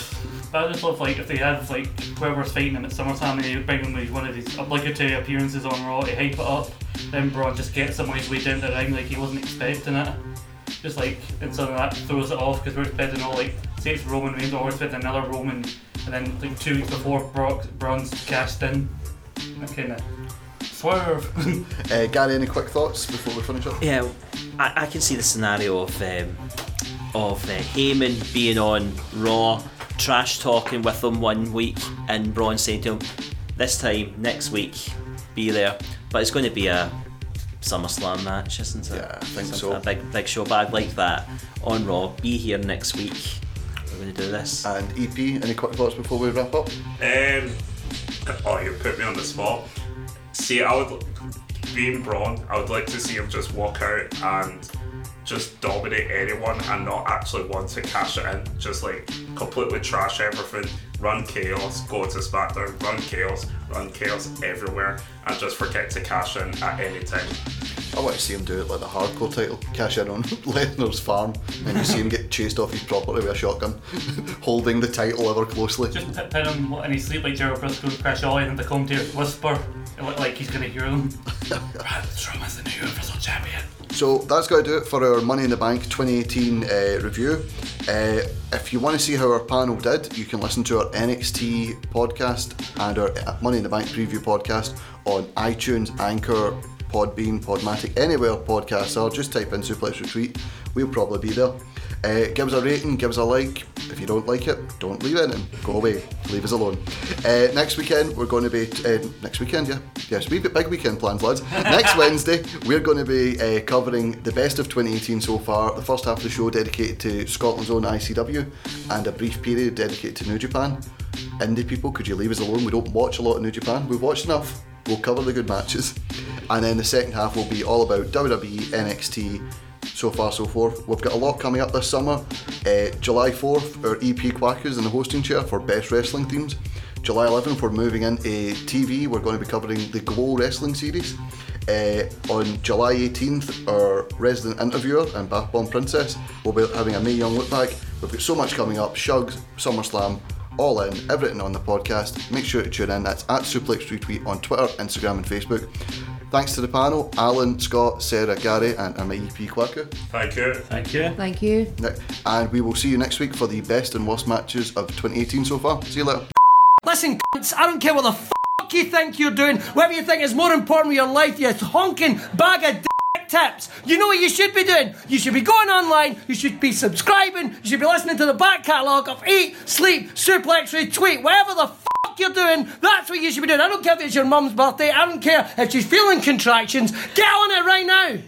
But I just love like if they had like whoever's fighting him at SummerSlam and they bring him with one of these obligatory appearances on Raw to hype it up, then Braun just gets him on his way down the ring like he wasn't expecting it. Just like and suddenly that throws it off because we're expecting all like say it's Roman Reigns or we're expecting another Roman, and then like two weeks before Brock Braun's cashed in. That kind of swerve. Uh, Gary, any quick thoughts before we finish up? Yeah, I, I can see the scenario of um, of uh, Heyman being on Raw, trash talking with him one week, and Braun saying to him, "This time next week, be there." But it's going to be a SummerSlam match, isn't it? Yeah, I think Something- so. A big big show, but I'd like that on Raw. Be here next week. We're going to do this. And EP, any quick thoughts before we wrap up? Um, oh, you put me on the spot. See, I would, being Braun, I would like to see him just walk out and just dominate anyone and not actually want to cash it in. Just like completely trash everything, run chaos, go to SmackDown, run chaos, run chaos everywhere, and just forget to cash in at any time. I want to see him do it like the hardcore title, cash in on Lesnar's farm, and you see him get chased off his property with a shotgun, holding the title ever closely. Just pin pin him in his sleep like Gerald Brisco and Crash Holly and the commentator whisper it looked like he's gonna hear them. Braun Strowman's the new Universal Champion. So that's going to do it for our Money in the Bank 2018 uh, review. Uh, if you want to see how our panel did, you can listen to our NXT podcast and our Money in the Bank preview podcast on iTunes, Anchor, Podbean, Podmatic, anywhere podcasts are. Just type in Suplex Retreat. We'll probably be there. Uh, give us a rating, give us a like. If you don't like it, don't leave it in. Go away. Leave us alone. Uh, next weekend, we're going to be. Uh, next weekend, yeah. Yes, we've got big weekend plans, lads. next Wednesday, we're going to be uh, covering the best of 2018 so far. The first half of the show dedicated to Scotland's own ICW, and a brief period dedicated to New Japan. Indie people, could you leave us alone? We don't watch a lot of New Japan. We've watched enough. We'll cover the good matches. And then the second half will be all about WWE, NXT, so far so forth. We've got a lot coming up this summer. Uh, July 4th, our EP Quackers in the hosting chair for best wrestling themes. July 11th, we're moving into TV. We're going to be covering the Glow Wrestling series. Uh, on July 18th, our resident interviewer and Bath Bomb Princess will be having a Mae Young look back. We've got so much coming up Shugs, SummerSlam, all in, everything on the podcast. Make sure to tune in. That's at Suplex Retweet on Twitter, Instagram, and Facebook. Thanks to the panel, Alan, Scott, Sarah, Gary, and, and my EP Quacker. Thank you. Thank you. Thank you. And we will see you next week for the best and worst matches of 2018 so far. See you later. Listen, cunts, I don't care what the fuck you think you're doing, whatever you think is more important with your life, you honking bag of dick tips. You know what you should be doing? You should be going online, you should be subscribing, you should be listening to the back catalogue of Eat, Sleep, Suplex, Retweet, whatever the fuck you're doing, that's what you should be doing. I don't care if it's your mum's birthday, I don't care if she's feeling contractions, get on it right now.